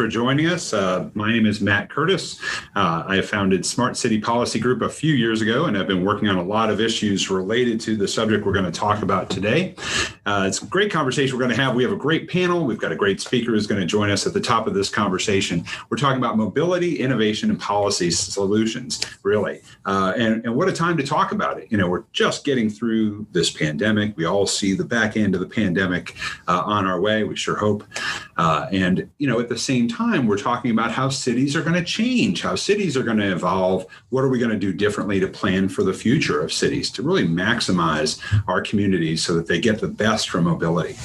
for joining us. Uh, my name is Matt Curtis. Uh, I founded Smart City Policy Group a few years ago, and I've been working on a lot of issues related to the subject we're going to talk about today. Uh, it's a great conversation we're going to have. We have a great panel. We've got a great speaker who's going to join us at the top of this conversation. We're talking about mobility, innovation, and policy solutions, really. Uh, and, and what a time to talk about it. You know, we're just getting through this pandemic. We all see the back end of the pandemic uh, on our way. We sure hope. Uh, and you know, at the same time, we're talking about how cities are going to change, how cities are going to evolve. What are we going to do differently to plan for the future of cities to really maximize our communities so that they get the best from mobility?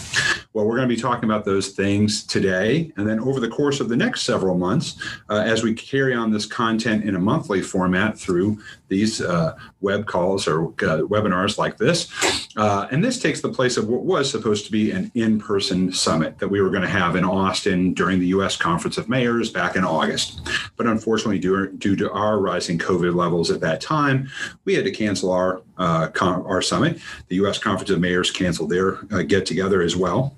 Well, we're going to be talking about those things today. And then over the course of the next several months, uh, as we carry on this content in a monthly format through these uh, web calls or uh, webinars like this. Uh, and this takes the place of what was supposed to be an in person summit that we were going to have in Austin during the US Conference of Mayors back in August. But unfortunately, due, due to our rising COVID levels at that time, we had to cancel our, uh, our summit. The US Conference of Mayors canceled their uh, get together as well.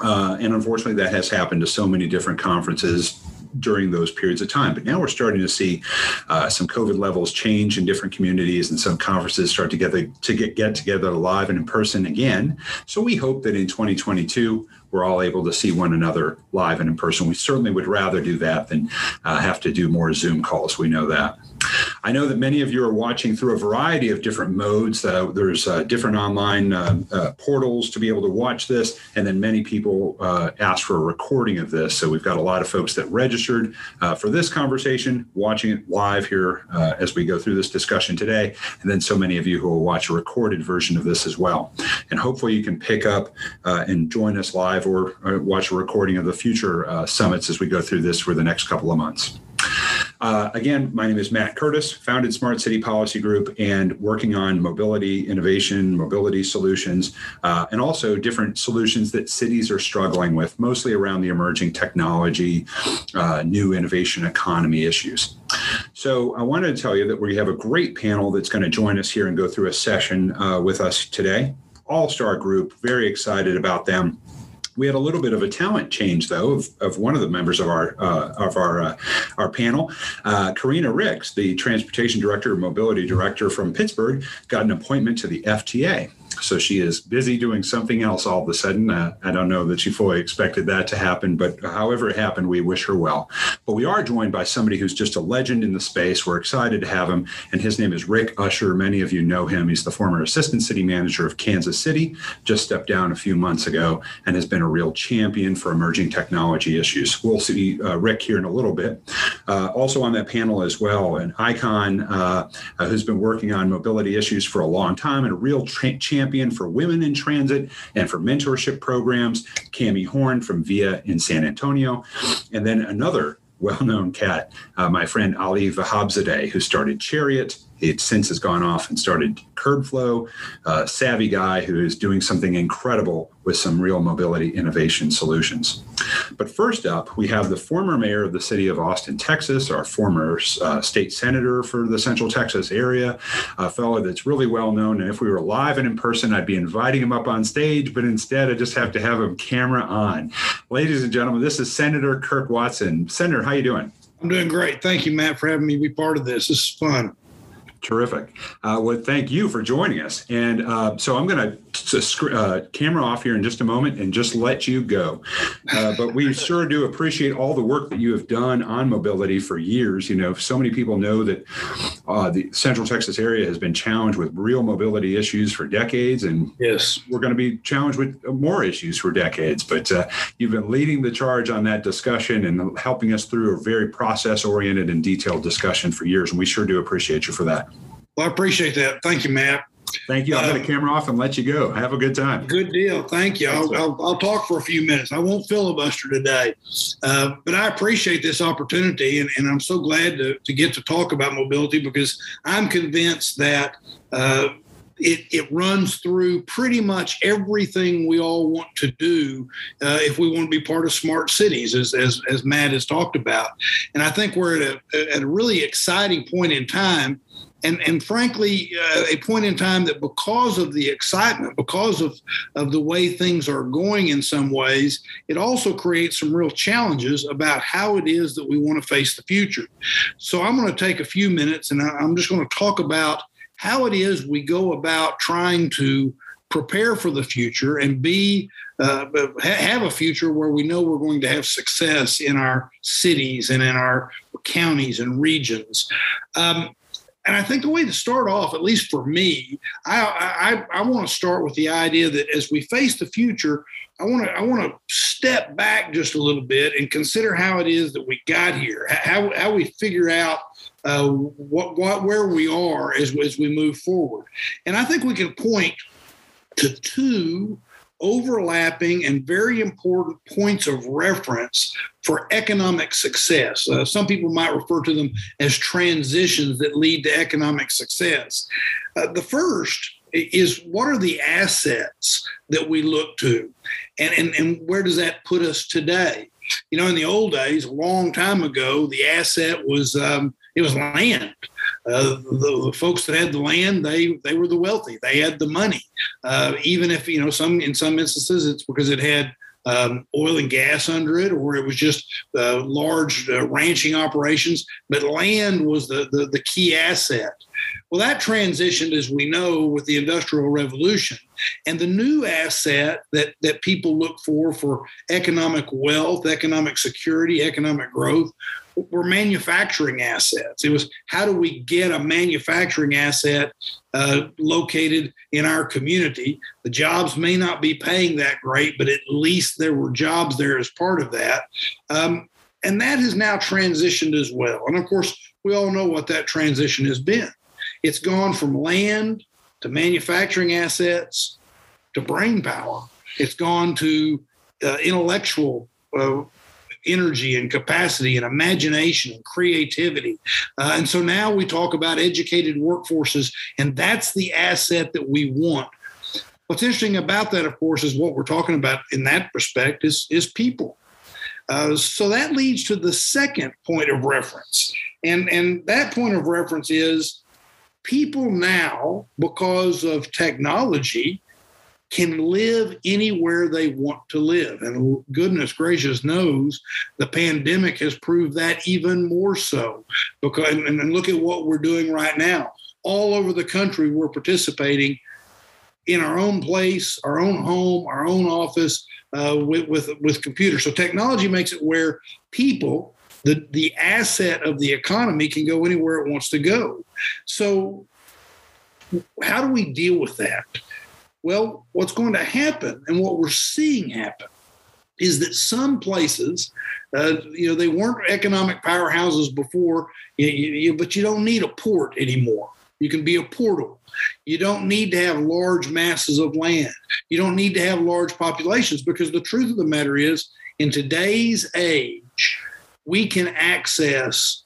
Uh, and unfortunately, that has happened to so many different conferences during those periods of time. But now we're starting to see uh, some COVID levels change in different communities, and some conferences start to get the, to get get together live and in person again. So we hope that in 2022 we're all able to see one another live and in person. We certainly would rather do that than uh, have to do more Zoom calls. We know that. I know that many of you are watching through a variety of different modes. Uh, there's uh, different online uh, uh portals to be able to watch this, and then many people uh, ask for a recording of this. So we've got a lot of folks that registered for this conversation, watching it live here as we go through this discussion today, and then so many of you who will watch a recorded version of this as well. And hopefully you can pick up and join us live or, or, watch a recording of the future summits as we go through this for the next couple of months. Uh, again, my name is Matt Curtis, founded Smart City Policy Group and working on mobility innovation, mobility solutions, uh, and also different solutions that cities are struggling with, mostly around the emerging technology, uh, new innovation economy issues. So I wanted to tell you that we have a great panel that's going to join us here and go through a session uh, with us today. All star group, very excited about them. We had a little bit of a talent change, though, of, of one of the members of our uh, of our uh, our panel. Uh, Karina Ricks, the transportation director, mobility director from Pittsburgh, got an appointment to the FTA. So she is busy doing something else all of a sudden. Uh, I don't know that she fully expected that to happen, but however it happened, we wish her well. But we are joined by somebody who's just a legend in the space. We're excited to have him, and his name is Rick Usher. Many of you know him. He's the former assistant city manager of Kansas City, just stepped down a few months ago, and has been a real champion for emerging technology issues. We'll see uh, Rick here in a little bit. Uh, also on that panel as well, an icon uh, uh, who's been working on mobility issues for a long time and a real tra- champion champion for women in transit and for mentorship programs, Cami Horn from VIA in San Antonio. And then another well-known cat, uh, my friend Ali Vahabzadeh, who started Chariot it since has gone off and started CurbFlow, a savvy guy who is doing something incredible with some real mobility innovation solutions. But first up, we have the former mayor of the city of Austin, Texas, our former uh, state senator for the Central Texas area, a fellow that's really well known. And if we were live and in person, I'd be inviting him up on stage, but instead I just have to have him camera on. Ladies and gentlemen, this is Senator Kirk Watson. Senator, how you doing? I'm doing great. Thank you, Matt, for having me be part of this. This is fun. Terrific. Uh, well, thank you for joining us. And uh, so I'm going to uh, camera off here in just a moment and just let you go. Uh, but we sure do appreciate all the work that you have done on mobility for years. You know, so many people know that uh, the Central Texas area has been challenged with real mobility issues for decades, and yes, we're going to be challenged with more issues for decades. But uh, you've been leading the charge on that discussion and helping us through a very process-oriented and detailed discussion for years, and we sure do appreciate you for that. Well, I appreciate that. Thank you, Matt. Thank you. I'll uh, the camera off and let you go. Have a good time. Good deal. Thank you. I'll, I'll, I'll talk for a few minutes. I won't filibuster today, uh, but I appreciate this opportunity, and, and I'm so glad to, to get to talk about mobility because I'm convinced that uh, it, it runs through pretty much everything we all want to do uh, if we want to be part of smart cities, as, as, as Matt has talked about. And I think we're at a, at a really exciting point in time and and frankly, uh, a point in time that because of the excitement, because of of the way things are going in some ways, it also creates some real challenges about how it is that we want to face the future. So I'm going to take a few minutes and I'm just going to talk about how it is we go about trying to prepare for the future and be uh, have a future where we know we're going to have success in our cities and in our counties and regions. Um, and I think the way to start off, at least for me, I, I, I want to start with the idea that as we face the future, I want to I want to step back just a little bit and consider how it is that we got here, how, how we figure out uh, what, what where we are as, as we move forward. And I think we can point to two overlapping and very important points of reference for economic success. Uh, some people might refer to them as transitions that lead to economic success. Uh, the first is what are the assets that we look to and, and, and where does that put us today you know in the old days a long time ago the asset was um, it was land uh, the, the, folks that had the land, they they were the wealthy. They had the money. Uh, even if you know some in some instances it's because it had um, oil and gas under it, or it was just uh, large uh, ranching operations. But land was the, the, the key asset. Well, that transitioned, as we know, with the Industrial Revolution. And the new asset that, that people look for for economic wealth, economic security, economic growth were manufacturing assets. It was how do we get a manufacturing asset uh, located in our community? The jobs may not be paying that great, but at least there were jobs there as part of that. Um, and that has now transitioned as well. And of course, we all know what that transition has been. It's gone from land to manufacturing assets to brain power. It's gone to uh, intellectual uh, energy and capacity and imagination and creativity. Uh, and so now we talk about educated workforces, and that's the asset that we want. What's interesting about that, of course, is what we're talking about in that respect is, is people. Uh, so that leads to the second point of reference. And, and that point of reference is people now, because of technology, can live anywhere they want to live. And goodness gracious knows the pandemic has proved that even more so. Because and, and look at what we're doing right now. All over the country, we're participating in our own place, our own home, our own office uh, with, with, with computers. So technology makes it where people, the, the asset of the economy, can go anywhere it wants to go. So, how do we deal with that? Well, what's going to happen and what we're seeing happen is that some places, uh, you know, they weren't economic powerhouses before, you, you, but you don't need a port anymore. You can be a portal. You don't need to have large masses of land. You don't need to have large populations because the truth of the matter is, in today's age, we can access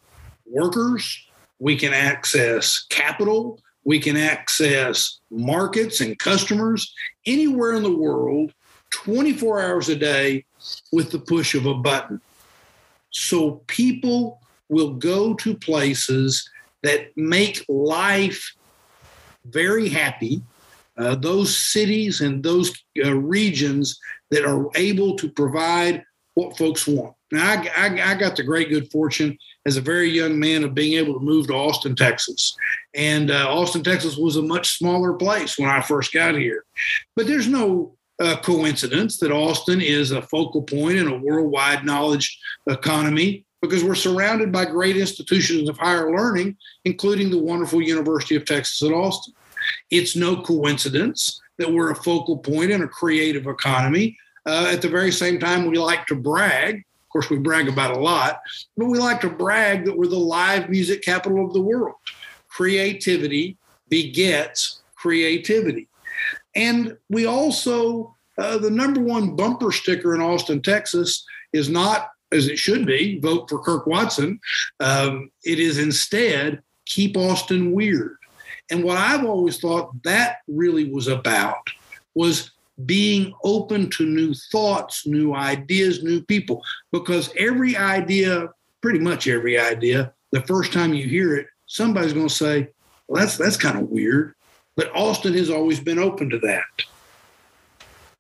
workers, we can access capital, we can access markets and customers anywhere in the world 24 hours a day with the push of a button. So people will go to places that make life very happy. Uh, those cities and those uh, regions that are able to provide what folks want. Now, I, I, I got the great good fortune as a very young man of being able to move to Austin, Texas. And uh, Austin, Texas was a much smaller place when I first got here. But there's no uh, coincidence that Austin is a focal point in a worldwide knowledge economy because we're surrounded by great institutions of higher learning, including the wonderful University of Texas at Austin. It's no coincidence that we're a focal point in a creative economy. Uh, at the very same time, we like to brag course, we brag about a lot, but we like to brag that we're the live music capital of the world. Creativity begets creativity. And we also, uh, the number one bumper sticker in Austin, Texas is not, as it should be, vote for Kirk Watson. Um, it is instead, keep Austin weird. And what I've always thought that really was about was being open to new thoughts, new ideas, new people. Because every idea, pretty much every idea, the first time you hear it, somebody's going to say, Well, that's that's kind of weird. But Austin has always been open to that.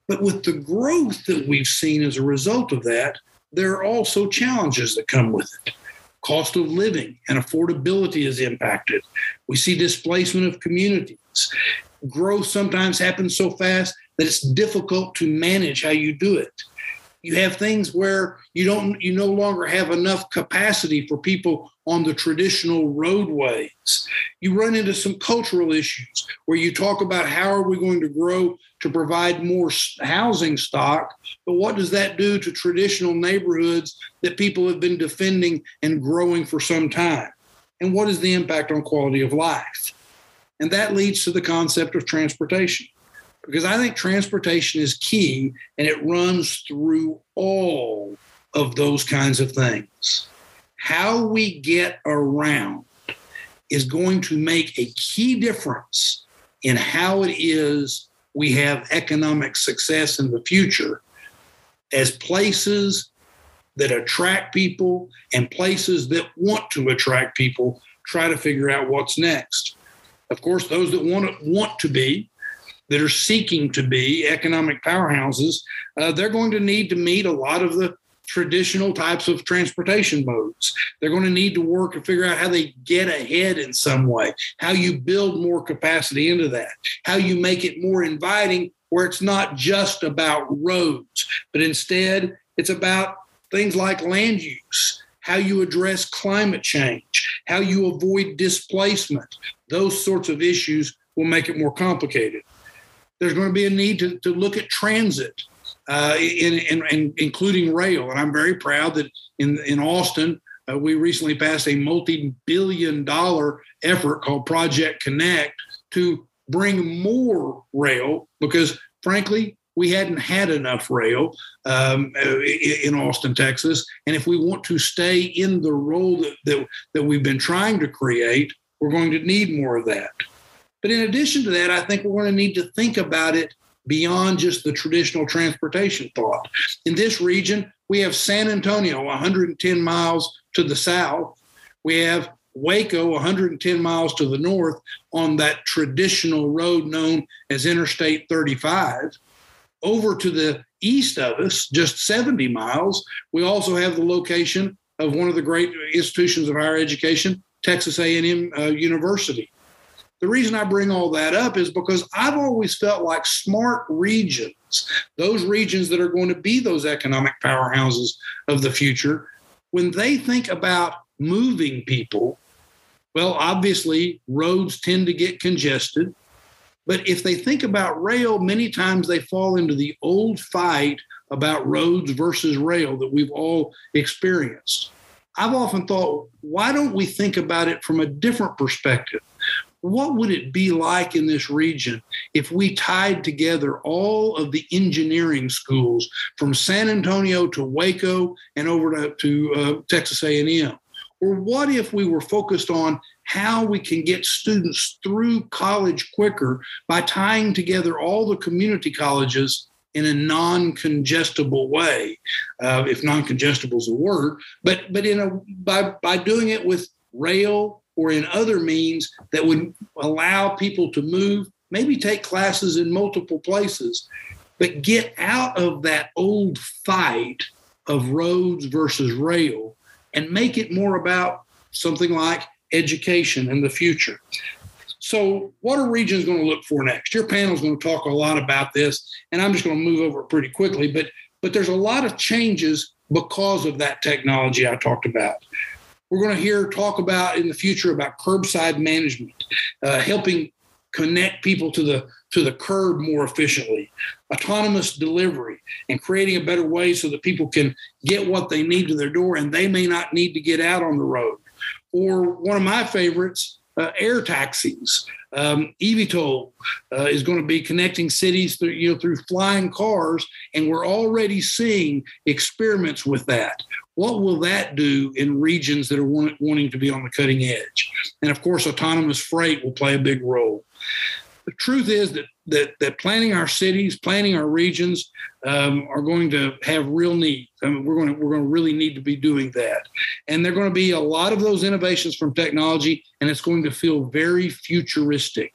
But with the growth that we've seen as a result of that, there are also challenges that come with it. Cost of living and affordability is impacted. We see displacement of communities. Growth sometimes happens so fast that it's difficult to manage how you do it. You have things where you don't you no longer have enough capacity for people on the traditional roadways. You run into some cultural issues where you talk about how are we going to grow to provide more housing stock, but what does that do to traditional neighborhoods that people have been defending and growing for some time? And what is the impact on quality of life? And that leads to the concept of transportation because I think transportation is key and it runs through all of those kinds of things. How we get around is going to make a key difference in how it is we have economic success in the future as places that attract people and places that want to attract people try to figure out what's next. Of course, those that want to, want to be that are seeking to be economic powerhouses, uh, they're going to need to meet a lot of the traditional types of transportation modes. They're going to need to work and figure out how they get ahead in some way, how you build more capacity into that, how you make it more inviting where it's not just about roads, but instead it's about things like land use, how you address climate change, how you avoid displacement. Those sorts of issues will make it more complicated there's going to be a need to, to look at transit, uh, in, in, in, including rail. And I'm very proud that in, in Austin, uh, we recently passed a multi billion dollar effort called Project Connect to bring more rail because, frankly, we hadn't had enough rail um, in Austin, Texas. And if we want to stay in the role that, that, that we've been trying to create, we're going to need more of that. But in addition to that, I think we're going to need to think about it beyond just the traditional transportation thought. In this region, we have San Antonio, 110 miles to the south. We have Waco, 110 miles to the north, on that traditional road known as Interstate 35. Over to the east of us, just 70 miles, we also have the location of one of the great institutions of higher education, Texas A&M uh, University. The reason I bring all that up is because I've always felt like smart regions, those regions that are going to be those economic powerhouses of the future, when they think about moving people, well, obviously, roads tend to get congested. But if they think about rail, many times they fall into the old fight about roads versus rail that we've all experienced. I've often thought, why don't we think about it from a different perspective? What would it be like in this region if we tied together all of the engineering schools from San Antonio to Waco and over to, to uh, Texas A&M? Or what if we were focused on how we can get students through college quicker by tying together all the community colleges in a non-congestible way, uh, if non-congestible is a word, but but in a by by doing it with rail or in other means that would allow people to move, maybe take classes in multiple places, but get out of that old fight of roads versus rail and make it more about something like education in the future. So, what are regions going to look for next? Your panel is going to talk a lot about this, and I'm just going to move over it pretty quickly. But but there's a lot of changes because of that technology I talked about. We're going to hear talk about in the future about curbside management, uh, helping connect people to the to the curb more efficiently, autonomous delivery, and creating a better way so that people can get what they need to their door and they may not need to get out on the road. Or one of my favorites, uh, air taxis. Um, eVTOL uh, is going to be connecting cities through you know through flying cars, and we're already seeing experiments with that. What will that do in regions that are want, wanting to be on the cutting edge? And of course, autonomous freight will play a big role. The truth is that that that planning our cities, planning our regions um, are going to have real need. I mean, we're going to we're going to really need to be doing that, and they're going to be a lot of those innovations from technology, and it's going to feel very futuristic,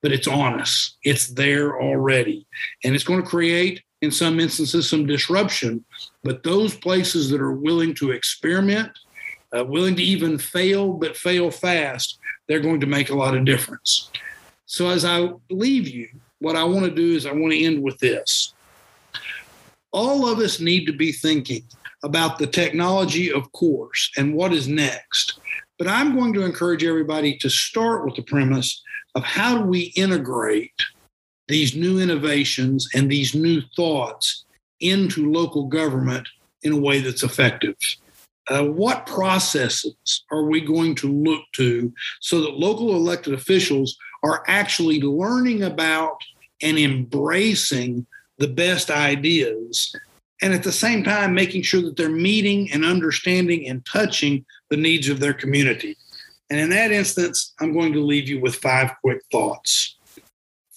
but it's on us. It's there already, and it's going to create in some instances some disruption. But those places that are willing to experiment, uh, willing to even fail, but fail fast, they're going to make a lot of difference. So as I leave you, what I want to do is I want to end with this. All of us need to be thinking about the technology, of course, and what is next. But I'm going to encourage everybody to start with the premise of how do we integrate these new innovations and these new thoughts into local government in a way that's effective. Uh, what processes are we going to look to so that local elected officials are actually learning about and embracing the best ideas and at the same time making sure that they're meeting and understanding and touching the needs of their community. And in that instance, I'm going to leave you with five quick thoughts.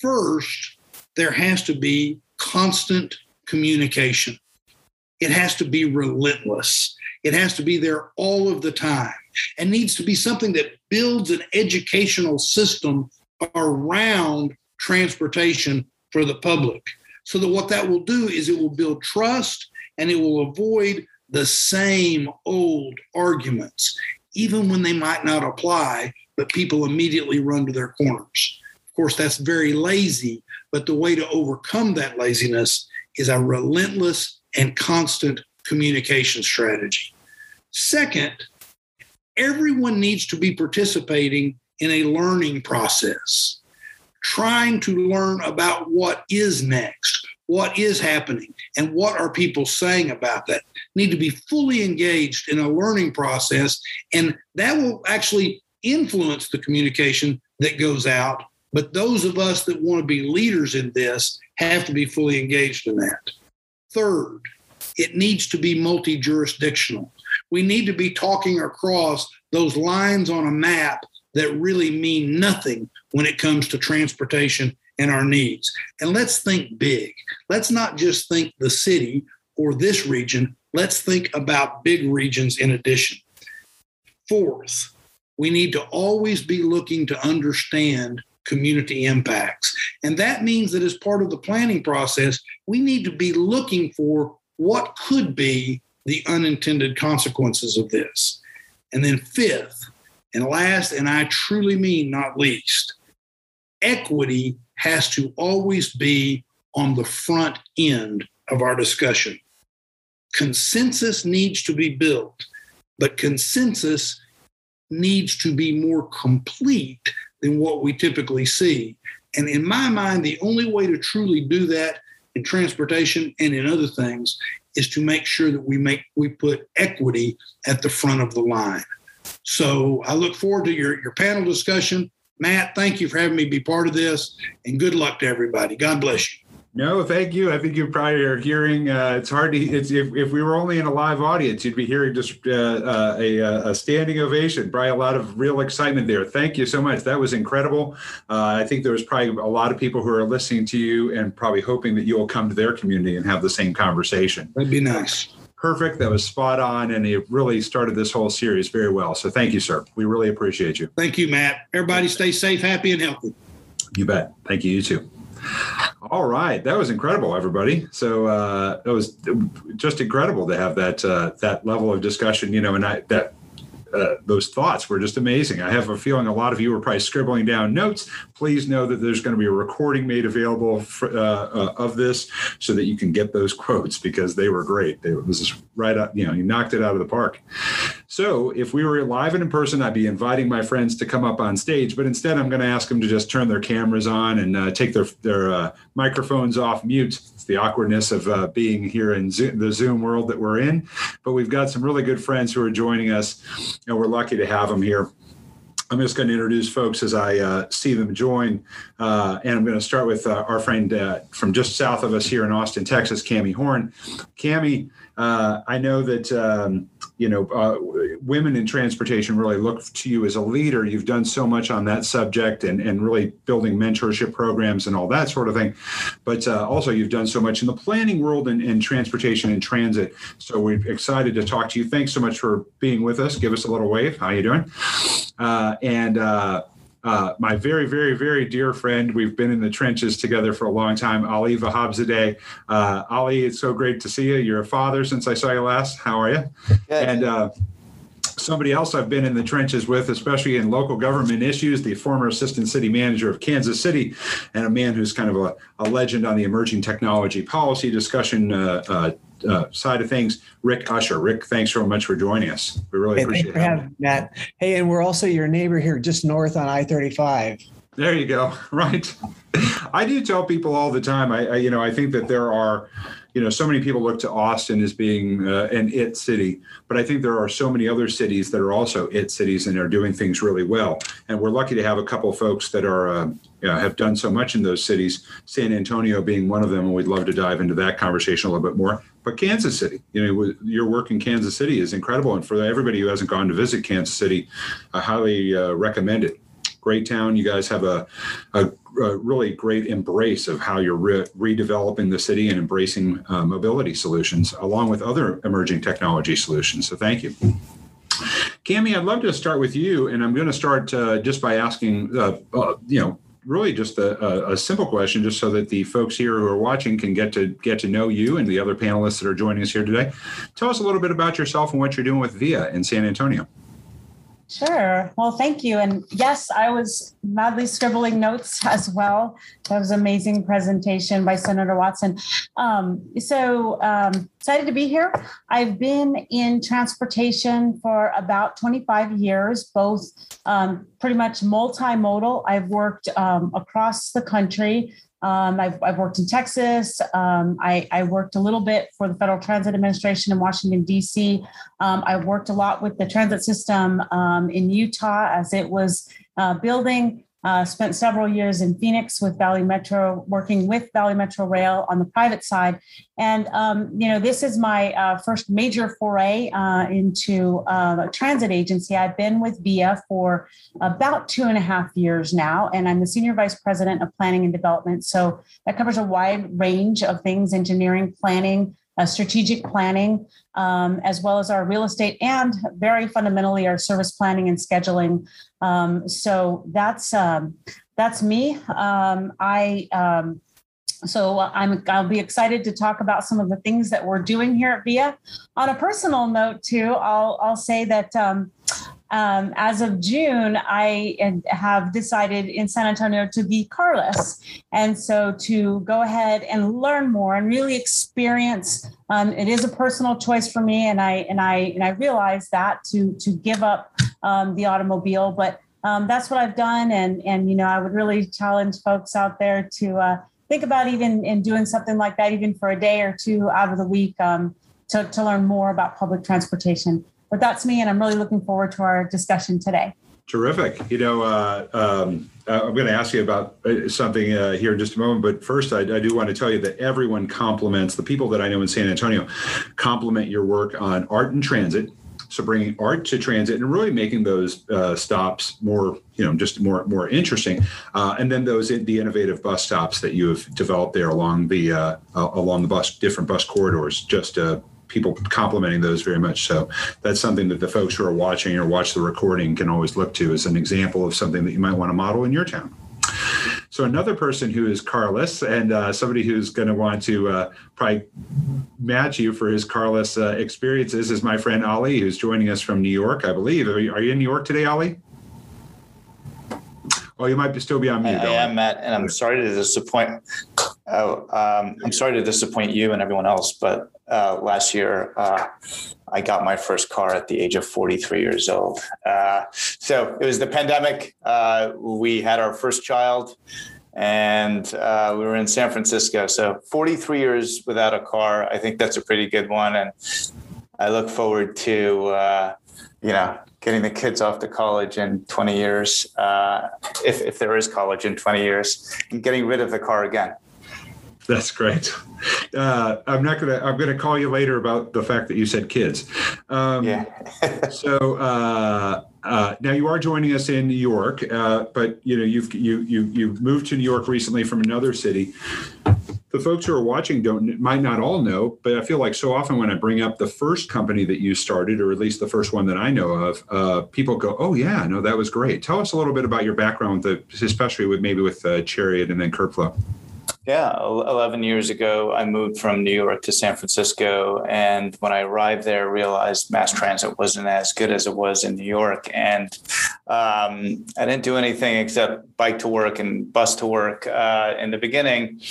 First, there has to be constant communication. It has to be relentless. It has to be there all of the time and needs to be something that builds an educational system around transportation for the public. So that what that will do is it will build trust and it will avoid the same old arguments, even when they might not apply, but people immediately run to their corners. Of course, that's very lazy, but the way to overcome that laziness is a relentless and constant communication strategy. Second, everyone needs to be participating in a learning process, trying to learn about what is next, what is happening, and what are people saying about that. Need to be fully engaged in a learning process, and that will actually influence the communication that goes out. But those of us that want to be leaders in this have to be fully engaged in that. Third, it needs to be multi jurisdictional. We need to be talking across those lines on a map that really mean nothing when it comes to transportation and our needs. And let's think big. Let's not just think the city or this region, let's think about big regions in addition. Fourth, we need to always be looking to understand community impacts. And that means that as part of the planning process, we need to be looking for what could be the unintended consequences of this. And then, fifth, and last, and I truly mean not least, equity has to always be on the front end of our discussion. Consensus needs to be built, but consensus needs to be more complete than what we typically see. And in my mind, the only way to truly do that in transportation and in other things is to make sure that we make we put equity at the front of the line. So I look forward to your, your panel discussion. Matt, thank you for having me be part of this and good luck to everybody. God bless you. No, thank you. I think you probably are hearing. Uh, it's hard to. It's, if if we were only in a live audience, you'd be hearing just uh, uh, a, a standing ovation. Probably a lot of real excitement there. Thank you so much. That was incredible. Uh, I think there was probably a lot of people who are listening to you and probably hoping that you will come to their community and have the same conversation. That'd be nice perfect. That was spot on. And it really started this whole series very well. So thank you, sir. We really appreciate you. Thank you, Matt. Everybody stay safe, happy, and healthy. You bet. Thank you. You too. All right, that was incredible, everybody. So uh, it was just incredible to have that uh, that level of discussion. You know, and I that uh, those thoughts were just amazing. I have a feeling a lot of you were probably scribbling down notes. Please know that there's going to be a recording made available for, uh, uh, of this so that you can get those quotes because they were great. They, was right up, you know, you knocked it out of the park. So if we were live and in person, I'd be inviting my friends to come up on stage, but instead I'm going to ask them to just turn their cameras on and uh, take their, their uh, microphones off mute. The awkwardness of uh, being here in Zoom, the Zoom world that we're in. But we've got some really good friends who are joining us, and we're lucky to have them here. I'm just going to introduce folks as I uh, see them join. Uh, and I'm going to start with uh, our friend uh, from just south of us here in Austin, Texas, Cami Horn. Cami, uh, I know that um, you know, uh, women in transportation really look to you as a leader. You've done so much on that subject and, and really building mentorship programs and all that sort of thing. But uh, also, you've done so much in the planning world and, and transportation and transit. So we're excited to talk to you. Thanks so much for being with us. Give us a little wave. How are you doing? Uh, and uh, uh, my very, very, very dear friend. We've been in the trenches together for a long time, Ali Vahabzadeh. Uh, Ali, it's so great to see you. You're a father since I saw you last. How are you? Good. And uh, somebody else I've been in the trenches with, especially in local government issues, the former assistant city manager of Kansas City, and a man who's kind of a, a legend on the emerging technology policy discussion uh, side of things, Rick Usher. Rick, thanks so much for joining us. We really hey, appreciate for having Matt. Hey, and we're also your neighbor here, just north on I thirty five. There you go. Right. I do tell people all the time. I, I, you know, I think that there are, you know, so many people look to Austin as being uh, an it city, but I think there are so many other cities that are also it cities and are doing things really well. And we're lucky to have a couple of folks that are uh, you know, have done so much in those cities. San Antonio being one of them, and we'd love to dive into that conversation a little bit more. But Kansas City, you know, your work in Kansas City is incredible, and for everybody who hasn't gone to visit Kansas City, I highly uh, recommend it. Great town. You guys have a, a, a really great embrace of how you're re- redeveloping the city and embracing uh, mobility solutions, along with other emerging technology solutions. So, thank you. Cami, I'd love to start with you, and I'm going to start uh, just by asking, uh, uh, you know, really just a, a, simple question, just so that the folks here who are watching can get to get to know you and the other panelists that are joining us here today. Tell us a little bit about yourself and what you're doing with VIA in San Antonio. Sure. Well, thank you. And yes, I was madly scribbling notes as well. That was amazing presentation by Senator Watson. Um, so um, excited to be here. I've been in transportation for about 25 years, both um, pretty much multimodal. I've worked um, across the country um, I've, I've, worked in Texas. Um, I, I, worked a little bit for the Federal Transit Administration in Washington, D.C. Um, I worked a lot with the transit system um, in Utah as it was uh, building. Uh, spent several years in Phoenix with Valley Metro, working with Valley Metro Rail on the private side. And, um, you know, this is my uh, first major foray uh, into uh, a transit agency. I've been with VIA for about two and a half years now, and I'm the Senior Vice President of Planning and Development. So that covers a wide range of things engineering, planning, uh, strategic planning, um, as well as our real estate and very fundamentally our service planning and scheduling. Um, so that's um, that's me. Um, I um, so I'm I'll be excited to talk about some of the things that we're doing here at VIA. On a personal note, too, I'll I'll say that um, as of June, I have decided in San Antonio to be carless. And so to go ahead and learn more and really experience, um, it is a personal choice for me. And I, and I, and I realize that to, to give up um, the automobile, but um, that's what I've done. And, and, you know, I would really challenge folks out there to uh, think about even in doing something like that, even for a day or two out of the week um, to, to learn more about public transportation. But that's me, and I'm really looking forward to our discussion today. Terrific. You know, uh, um, uh, I'm going to ask you about uh, something uh, here in just a moment, but first, I, I, do want to tell you that everyone compliments the people that I know in San Antonio, compliment your work on art and transit. So bringing art to transit and really making those uh, stops more, you know, just more more interesting, and then those the innovative bus stops that you have developed there along the along the bus different bus corridors, just people complimenting those very much. So that's something that the folks who are watching or watch the recording can always look to as an example of something that you might want to model in your town. So another person who is carless and uh, somebody who's going to want to uh, probably match you for his carless uh, experiences is my friend Ali, who's joining us from New York, I believe. Are you, are you in New York today, Ali? Oh, you might still be on mute. I, I am, Matt, and I'm sorry to disappoint. Oh, um, I'm sorry to disappoint you and everyone else, but uh, last year uh, I got my first car at the age of 43 years old. Uh, so it was the pandemic. Uh, we had our first child, and uh, we were in San Francisco. So 43 years without a car. I think that's a pretty good one, and I look forward to uh, you know getting the kids off to college in 20 years, uh, if, if there is college in 20 years, and getting rid of the car again. That's great. Uh, I'm not gonna. I'm gonna call you later about the fact that you said kids. Um, Yeah. so uh, uh, now you are joining us in New York, uh, but you know you've you you you've moved to New York recently from another city. The folks who are watching don't might not all know, but I feel like so often when I bring up the first company that you started, or at least the first one that I know of, uh, people go, "Oh yeah, no, that was great." Tell us a little bit about your background, the, especially with maybe with uh, Chariot and then Curbflow. Yeah, 11 years ago, I moved from New York to San Francisco. And when I arrived there, I realized mass transit wasn't as good as it was in New York. And um, I didn't do anything except bike to work and bus to work uh, in the beginning,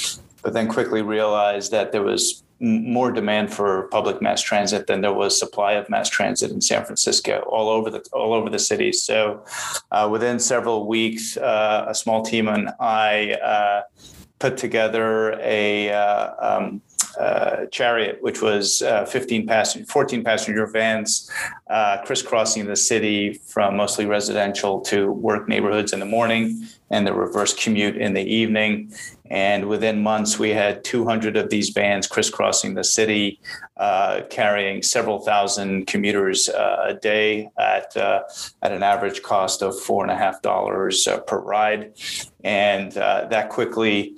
but then quickly realized that there was more demand for public mass transit than there was supply of mass transit in San Francisco, all over the all over the city. So, uh, within several weeks, uh, a small team and I uh, put together a uh, um, uh, chariot, which was uh, 15 passenger, 14 passenger vans, uh, crisscrossing the city from mostly residential to work neighborhoods in the morning and the reverse commute in the evening. And within months, we had 200 of these vans crisscrossing the city, uh, carrying several thousand commuters uh, a day at uh, at an average cost of four and a half dollars uh, per ride. And uh, that quickly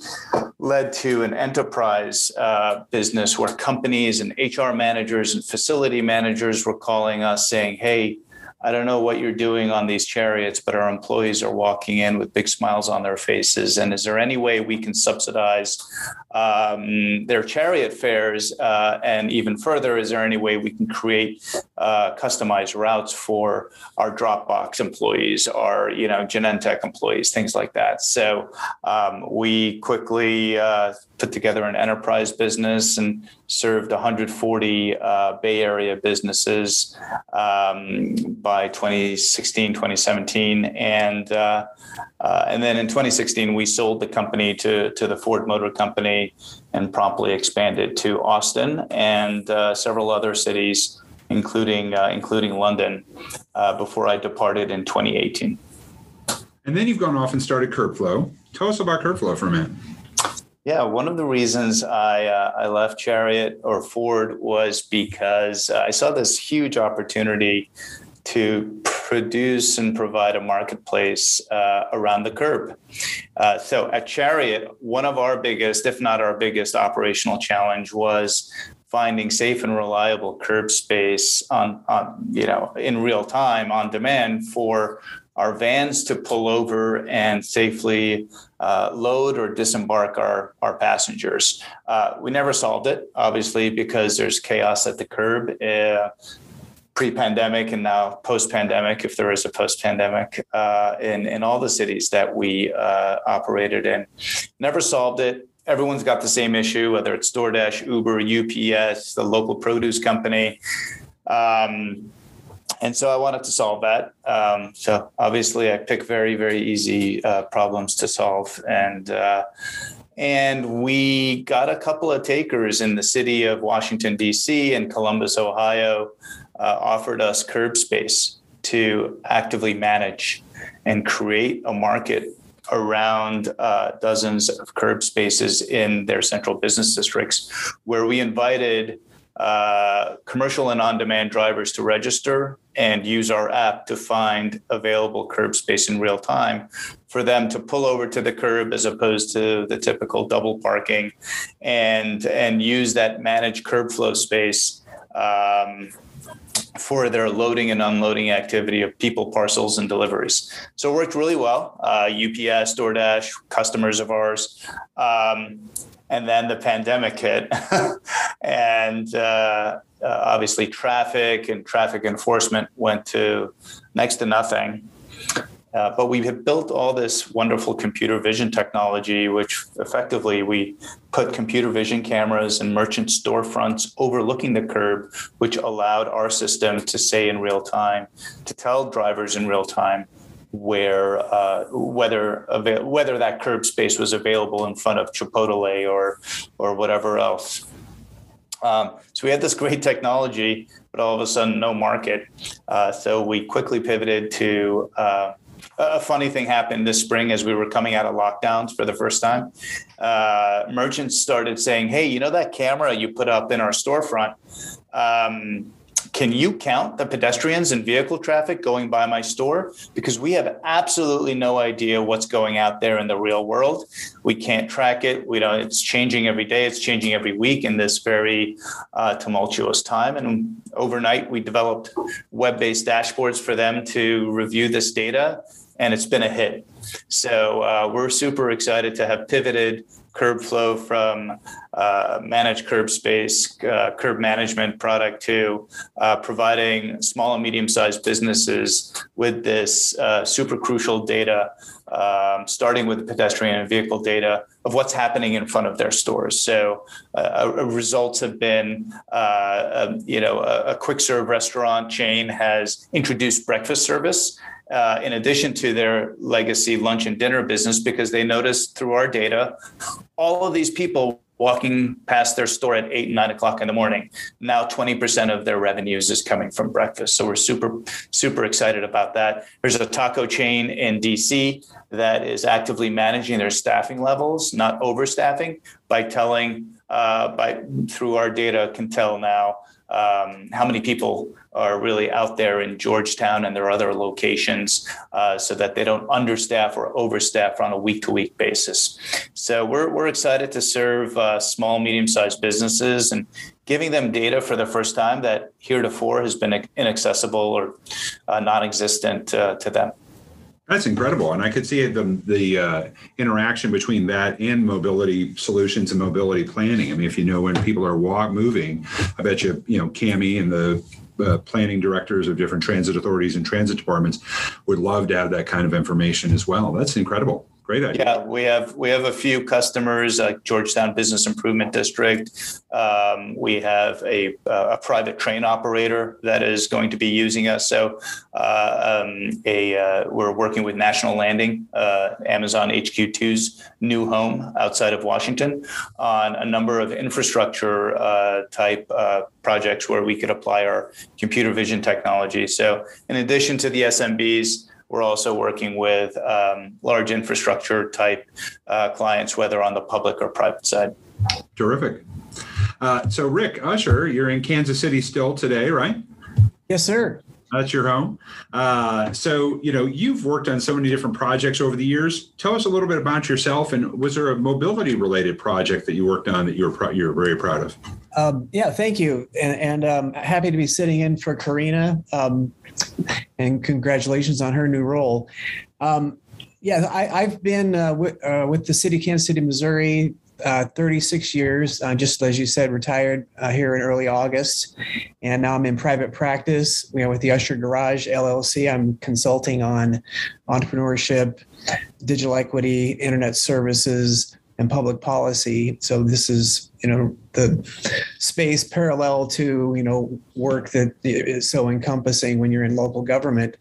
led to an enterprise uh, business where companies and HR managers and facility managers were calling us saying, "Hey." I don't know what you're doing on these chariots, but our employees are walking in with big smiles on their faces. And is there any way we can subsidize um, their chariot fares? Uh, and even further, is there any way we can create uh, customized routes for our Dropbox employees, our you know Genentech employees, things like that? So um, we quickly uh, put together an enterprise business and served 140 uh, Bay Area businesses um, by 2016, 2017, and uh, and then in 2016 we sold the company to to the Ford Motor Company and promptly expanded to Austin and uh, several other cities, including uh, including London, uh, before I departed in 2018. And then you've gone off and started Curbflow. Tell us about Curbflow for a minute. Yeah, one of the reasons I uh, I left Chariot or Ford was because uh, I saw this huge opportunity to produce and provide a marketplace uh, around the curb. Uh, so at Chariot, one of our biggest, if not our biggest, operational challenge was finding safe and reliable curb space on, on you know in real time on demand for our vans to pull over and safely uh, load or disembark our, our passengers. Uh, we never solved it, obviously, because there's chaos at the curb. Uh, pre-pandemic and now post-pandemic, if there is a post-pandemic, uh, in in all the cities that we uh, operated in, never solved it. Everyone's got the same issue, whether it's DoorDash, Uber, UPS, the local produce company. Um, and so I wanted to solve that. Um, so obviously, I pick very, very easy uh, problems to solve, and uh, and we got a couple of takers in the city of Washington D.C. and Columbus, Ohio, uh, offered us curb space to actively manage and create a market around uh, dozens of curb spaces in their central business districts, where we invited uh, commercial and on-demand drivers to register and use our app to find available curb space in real time for them to pull over to the curb as opposed to the typical double parking and and use that managed curb flow space um, for their loading and unloading activity of people, parcels, and deliveries. So it worked really well. Uh, UPS, DoorDash, customers of ours. Um, and then the pandemic hit, and uh, uh, obviously traffic and traffic enforcement went to next to nothing. Uh, but we have built all this wonderful computer vision technology, which effectively we put computer vision cameras in merchant storefronts overlooking the curb, which allowed our system to say in real time, to tell drivers in real time where uh, whether whether that curb space was available in front of Chipotle or or whatever else. Um, so we had this great technology, but all of a sudden no market. Uh, so we quickly pivoted to uh, a funny thing happened this spring as we were coming out of lockdowns for the first time. Uh, merchants started saying, "Hey, you know that camera you put up in our storefront? Um, can you count the pedestrians and vehicle traffic going by my store? Because we have absolutely no idea what's going out there in the real world. We can't track it. We don't. It's changing every day. It's changing every week in this very uh, tumultuous time. And overnight, we developed web-based dashboards for them to review this data, and it's been a hit. So uh, we're super excited to have pivoted CurbFlow from uh, managed curb space, uh, curb management product to uh, providing small and medium sized businesses with this uh, super crucial data, um, starting with the pedestrian and vehicle data of what's happening in front of their stores. So uh, results have been, uh, um, you know, a, a quick serve restaurant chain has introduced breakfast service uh, in addition to their legacy lunch and dinner business because they noticed through our data all of these people walking past their store at eight, nine o'clock in the morning. Now 20% of their revenues is coming from breakfast. So we're super, super excited about that. There's a taco chain in DC that is actively managing their staffing levels, not overstaffing, by telling, uh, by through our data can tell now um, how many people are really out there in Georgetown and their other locations uh, so that they don't understaff or overstaff on a week to week basis. So we're, we're excited to serve uh, small, medium sized businesses and giving them data for the first time that heretofore has been inaccessible or uh, non existent uh, to them. That's incredible, and I could see the the uh, interaction between that and mobility solutions and mobility planning. I mean, if you know when people are walk moving, I bet you you know Cami and the uh, planning directors of different transit authorities and transit departments would love to have that kind of information as well. That's incredible. Great idea. Yeah, we have we have a few customers, like Georgetown Business Improvement District. Um, we have a, a private train operator that is going to be using us. So, uh, um, a uh, we're working with National Landing, uh, Amazon HQ2's new home outside of Washington, on a number of infrastructure uh, type uh, projects where we could apply our computer vision technology. So, in addition to the SMBs we're also working with um, large infrastructure type uh, clients, whether on the public or private side. Terrific. Uh, so, Rick Usher, you're in Kansas City still today, right? Yes, sir. That's your home. Uh, so, you know, you've worked on so many different projects over the years. Tell us a little bit about yourself, and was there a mobility-related project that you worked on that you're pro- you're very proud of? Um, yeah, thank you, and, and um, happy to be sitting in for Karina. Um, and congratulations on her new role. Um, yeah, I, have been uh, with, uh, with the city of Kansas City, Missouri, uh, 36 years, uh, just as you said, retired uh, here in early August. And now I'm in private practice you know, with the Usher Garage LLC. I'm consulting on entrepreneurship, digital equity, internet services, and public policy. So this is, you know, the space parallel to, you know, work that is so encompassing when you're in local government.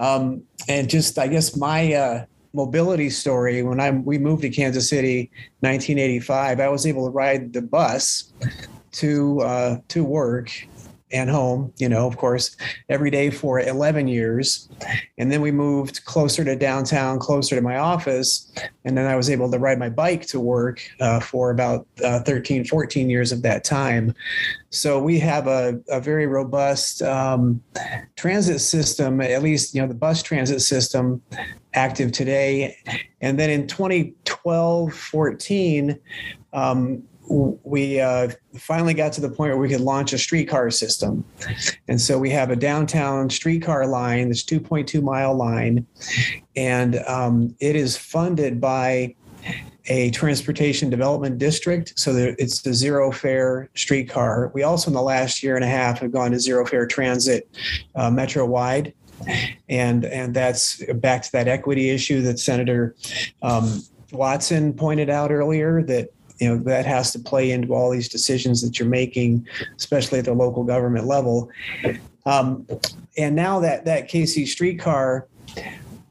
Um, and just, I guess my uh, mobility story, when I we moved to Kansas City, 1985, I was able to ride the bus to uh, to work and home, you know, of course, every day for 11 years. And then we moved closer to downtown, closer to my office. And then I was able to ride my bike to work uh, for about uh, 13, 14 years of that time. So we have a, a very robust um, transit system, at least, you know, the bus transit system active today. And then in 2012, 14, um, we uh, finally got to the point where we could launch a streetcar system. And so we have a downtown streetcar line, this 2.2 mile line, and um, it is funded by a transportation development district. So it's the zero fare streetcar. We also, in the last year and a half, have gone to zero fare transit uh, metro wide. And, and that's back to that equity issue that Senator um, Watson pointed out earlier that you know that has to play into all these decisions that you're making especially at the local government level. Um, and now that that kc streetcar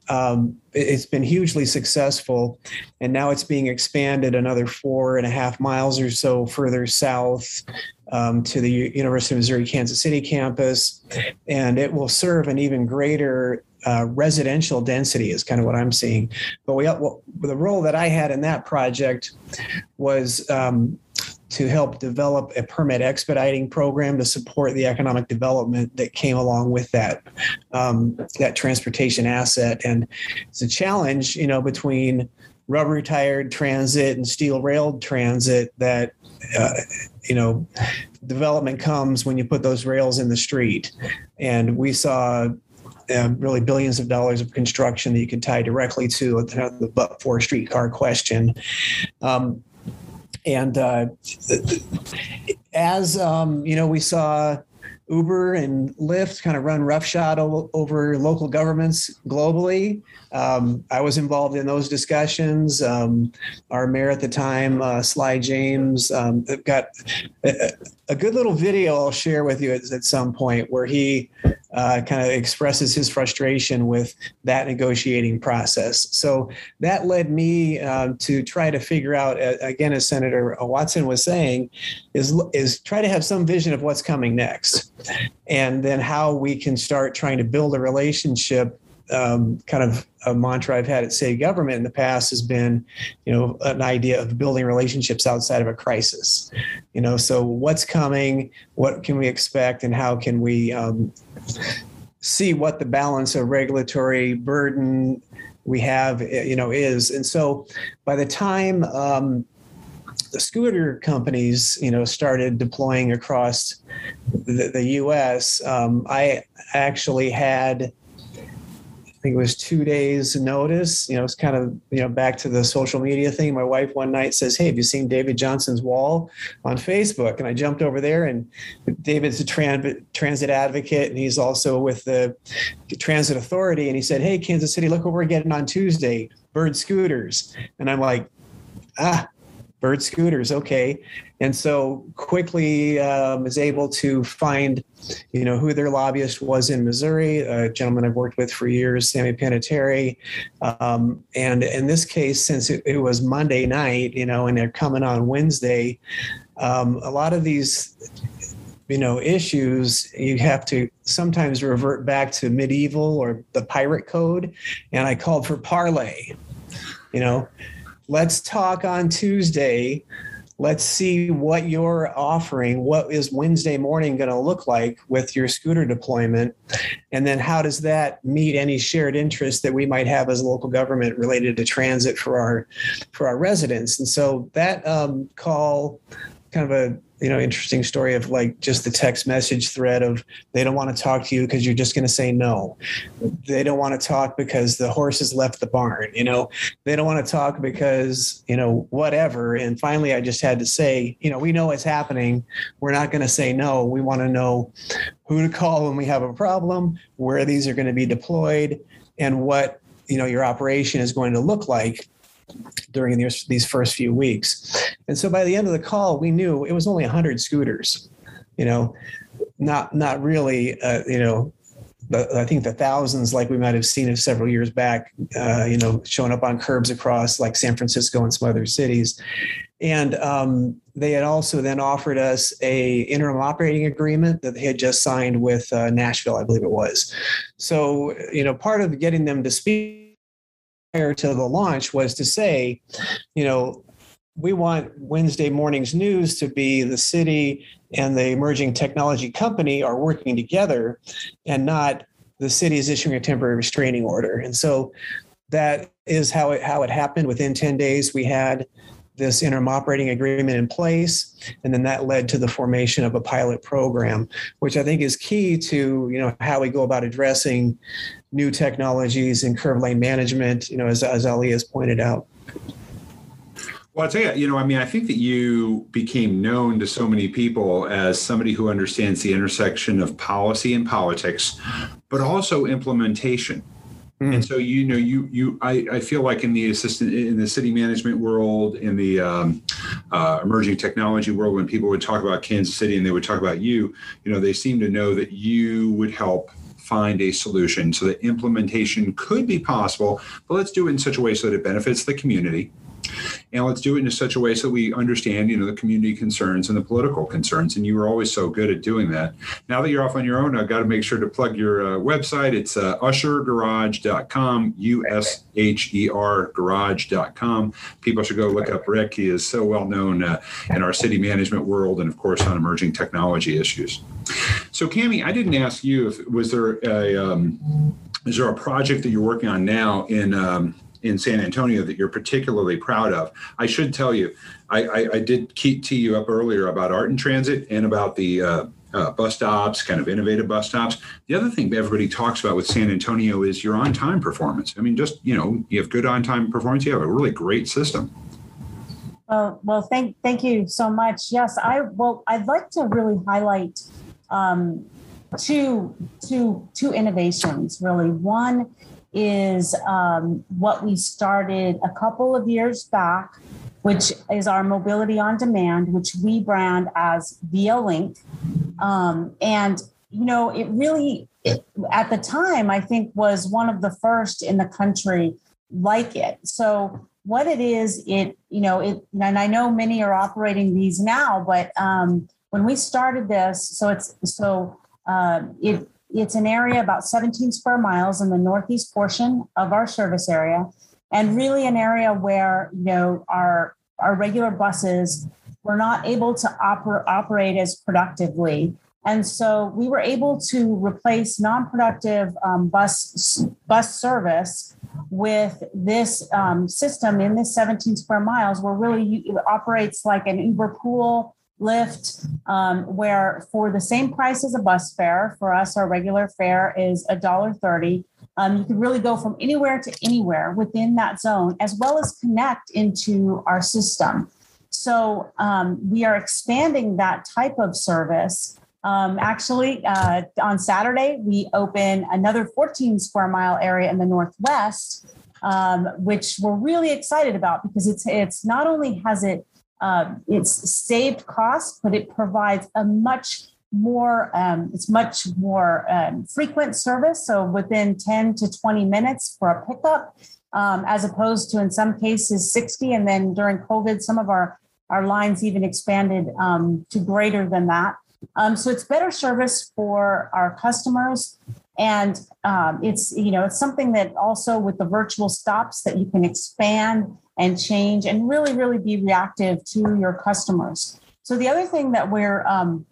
um, it's been hugely successful and now it's being expanded another four and a half miles or so further south um, to the university of missouri kansas city campus and it will serve an even greater uh, residential density is kind of what I'm seeing. But we, well, the role that I had in that project was um, to help develop a permit expediting program to support the economic development that came along with that um, that transportation asset. And it's a challenge, you know, between rubber tired transit and steel railed transit that uh, you know development comes when you put those rails in the street and we saw um, really billions of dollars of construction that you can tie directly to the but for streetcar question um, and uh, as um, you know we saw Uber and Lyft kind of run roughshod over local governments globally. Um, I was involved in those discussions. Um, our mayor at the time, uh, Sly James, um, got a, good little video I'll share with you at, at some point where he uh, kind of expresses his frustration with that negotiating process. So that led me um, to try to figure out, again, as Senator Watson was saying, is is try to have some vision of what's coming next, and then how we can start trying to build a relationship um, kind of a mantra I've had at city government in the past has been, you know, an idea of building relationships outside of a crisis. You know, so what's coming? What can we expect? And how can we um, see what the balance of regulatory burden we have, you know, is? And so by the time um, the scooter companies, you know, started deploying across the, the U.S., um, I actually had think it was two days notice. You know, it's kind of, you know, back to the social media thing. My wife one night says, Hey, have you seen David Johnson's wall on Facebook? And I jumped over there and David's a tran- transit advocate and he's also with the transit authority. And he said, Hey, Kansas City, look what we're getting on Tuesday, bird scooters. And I'm like, ah, bird scooters. Okay. And so quickly um, is able to find, you know, who their lobbyist was in Missouri, a gentleman I've worked with for years, Sammy Panettiere. Um, and in this case, since it, it, was Monday night, you know, and they're coming on Wednesday, um, a lot of these you know issues you have to sometimes revert back to medieval or the pirate code and i called for parley you know let's talk on Tuesday. Let's see what you're offering. What is Wednesday morning going to look like with your scooter deployment? And then how does that meet any shared interest that we might have as a local government related to transit for our for our residents? And so that um, call kind of a you know interesting story of like just the text message thread of they don't want to talk to you because you're just going to say no. They don't want to talk because the horses left the barn you know? They don't want to talk because you know whatever. And finally i just had to say you know we know what's happening. We're not going to say no. We want to know who to call when we have a problem where these are going to be deployed and what you know your operation is going to look like during these, these first few weeks. And so by the end of the call, we knew it was only 100 scooters, you know, not not really, uh, you know, the, I think the thousands like we might have seen it several years back, uh, you know, showing up on curbs across like San Francisco and some other cities. And um, they had also then offered us a interim operating agreement that they had just signed with uh, Nashville, I believe it was. So, you know, part of getting them to speak prior to the launch was to say, you know, we want Wednesday morning's news to be the city and the emerging technology company are working together and not the city is issuing a temporary restraining order. And so that is how it how it happened. Within 10 days, we had this interim operating agreement in place and then that led to the formation of a pilot program which i think is key to you know how we go about addressing new technologies in curb lane management, you know, as, as Ali has pointed out. Well, I'll tell you, you know, I mean, I think that you became known to so many people as somebody who understands the intersection of policy and politics, but also implementation. Mm. And so, you know, you you I, I feel like in the assistant in the city management world, in the um, uh, emerging technology world, when people would talk about Kansas City and they would talk about you, you know, they seem to know that you would help find a solution. So that implementation could be possible, but let's do it in such a way so that it benefits the community and let's do it in such a way so we understand, you know, the community concerns and the political concerns. And you were always so good at doing that. Now that you're off on your own, I've got to make sure to plug your uh, website. It's uh, ushergarage.com, U S H E R garage.com. People should go look up Rick. He is so well known uh, in our city management world and, of course, on emerging technology issues. So, Cami, I didn't ask you if was there a um, is there a project that you're working on now in um, in San Antonio that you're particularly proud of? I should tell you, I, I, I did keep tee you up earlier about art and transit and about the uh, uh, bus stops, kind of innovative bus stops. The other thing everybody talks about with San Antonio is your on time performance. I mean, just you know, you have good on time performance. You have a really great system. Well, well, thank thank you so much. Yes, I well, I'd like to really highlight um, two two two innovations. Really, one is um, what we started a couple of years back, which is our mobility on demand, which we brand as Via Link, um, and you know, it really it, at the time I think was one of the first in the country like it. So what it is, it you know, it and I know many are operating these now, but um, when we started this, so it's so um, it, it's an area about 17 square miles in the northeast portion of our service area, and really an area where you know our our regular buses were not able to oper- operate as productively. And so we were able to replace non-productive um, bus bus service with this um, system in this 17 square miles, where really it operates like an Uber pool Lyft, um, where for the same price as a bus fare, for us, our regular fare is a $1.30. Um, you can really go from anywhere to anywhere within that zone, as well as connect into our system. So um, we are expanding that type of service. Um, actually, uh, on Saturday, we open another 14 square mile area in the Northwest, um, which we're really excited about because it's it's not only has it uh, it's saved costs, but it provides a much more um, it's much more um, frequent service. So within 10 to 20 minutes for a pickup um, as opposed to in some cases 60 and then during covid some of our our lines even expanded um, to greater than that. Um, so it's better service for our customers and um, it's you know it's something that also with the virtual stops that you can expand and change and really, really be reactive to your customers. So the other thing that we're um,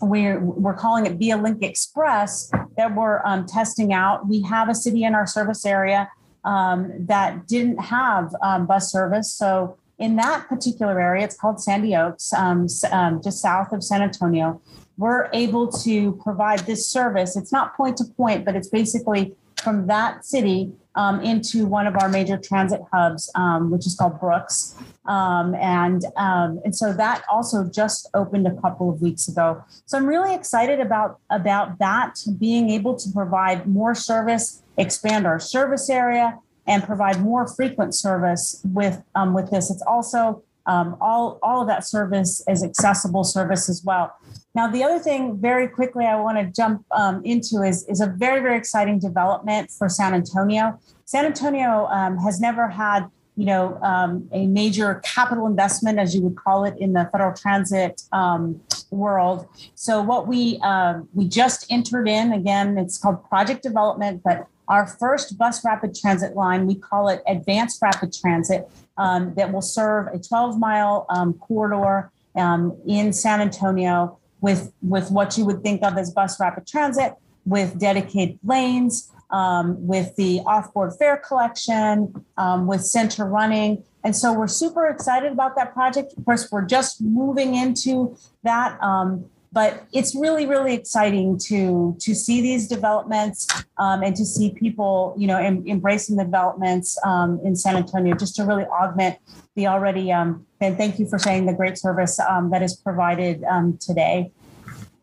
we're we're calling it Via Link Express that we're um, testing out. We have a city in our service area um, that didn't have um, bus service, so in that particular area, it's called Sandy Oaks, um, um, just south of San Antonio. We're able to provide this service. It's not point to point, but it's basically from that city um, into one of our major transit hubs, um, which is called Brooks. Um, and, um, and so that also just opened a couple of weeks ago. So I'm really excited about, about that, being able to provide more service, expand our service area, and provide more frequent service with, um, with this. It's also um, all, all of that service is accessible service as well. Now, the other thing, very quickly, I want to jump um, into is, is a very, very exciting development for San Antonio. San Antonio um, has never had, you know, um, a major capital investment, as you would call it, in the federal transit um, world. So, what we uh, we just entered in again, it's called project development, but our first bus rapid transit line, we call it Advanced Rapid Transit, um, that will serve a 12 mile um, corridor um, in San Antonio with, with what you would think of as bus rapid transit, with dedicated lanes, um, with the off-board fare collection, um, with center running. And so we're super excited about that project. Of course, we're just moving into that. Um, but it's really really exciting to to see these developments um, and to see people you know em, embracing the developments um, in san antonio just to really augment the already um, and thank you for saying the great service um, that is provided um, today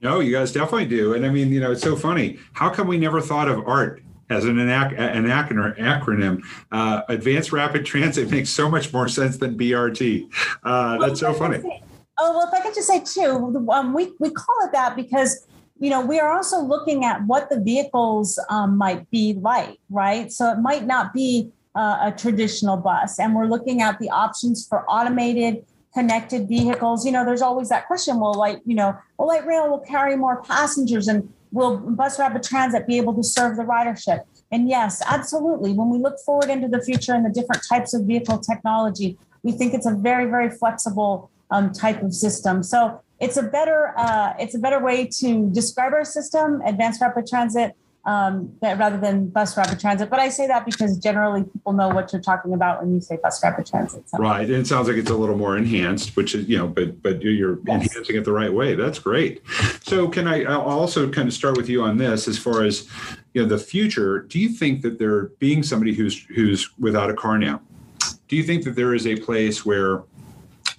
no you guys definitely do and i mean you know it's so funny how come we never thought of art as an, an acronym. Uh, advanced Rapid Transit makes so much more sense than BRT. Uh, that's so funny. Oh, well, if I could just say too, um, we, we call it that because, you know, we are also looking at what the vehicles um, might be like, right? So it might not be uh, a traditional bus. And we're looking at the options for automated connected vehicles. You know, there's always that question: Will light, you know, will light rail will carry more passengers, and will bus rapid transit be able to serve the ridership? And yes, absolutely. When we look forward into the future and the different types of vehicle technology, we think it's a very, very flexible um, type of system. So it's a better uh, it's a better way to describe our system, advanced rapid transit, um, that, rather than bus rapid transit. But I say that because generally people know what you're talking about when you say bus rapid transit. So. Right, and it sounds like it's a little more enhanced, which is you know, but but you're yes. enhancing it the right way. That's great. So can I I'll also kind of start with you on this as far as you know the future? Do you think that there being somebody who's who's without a car now? Do you think that there is a place where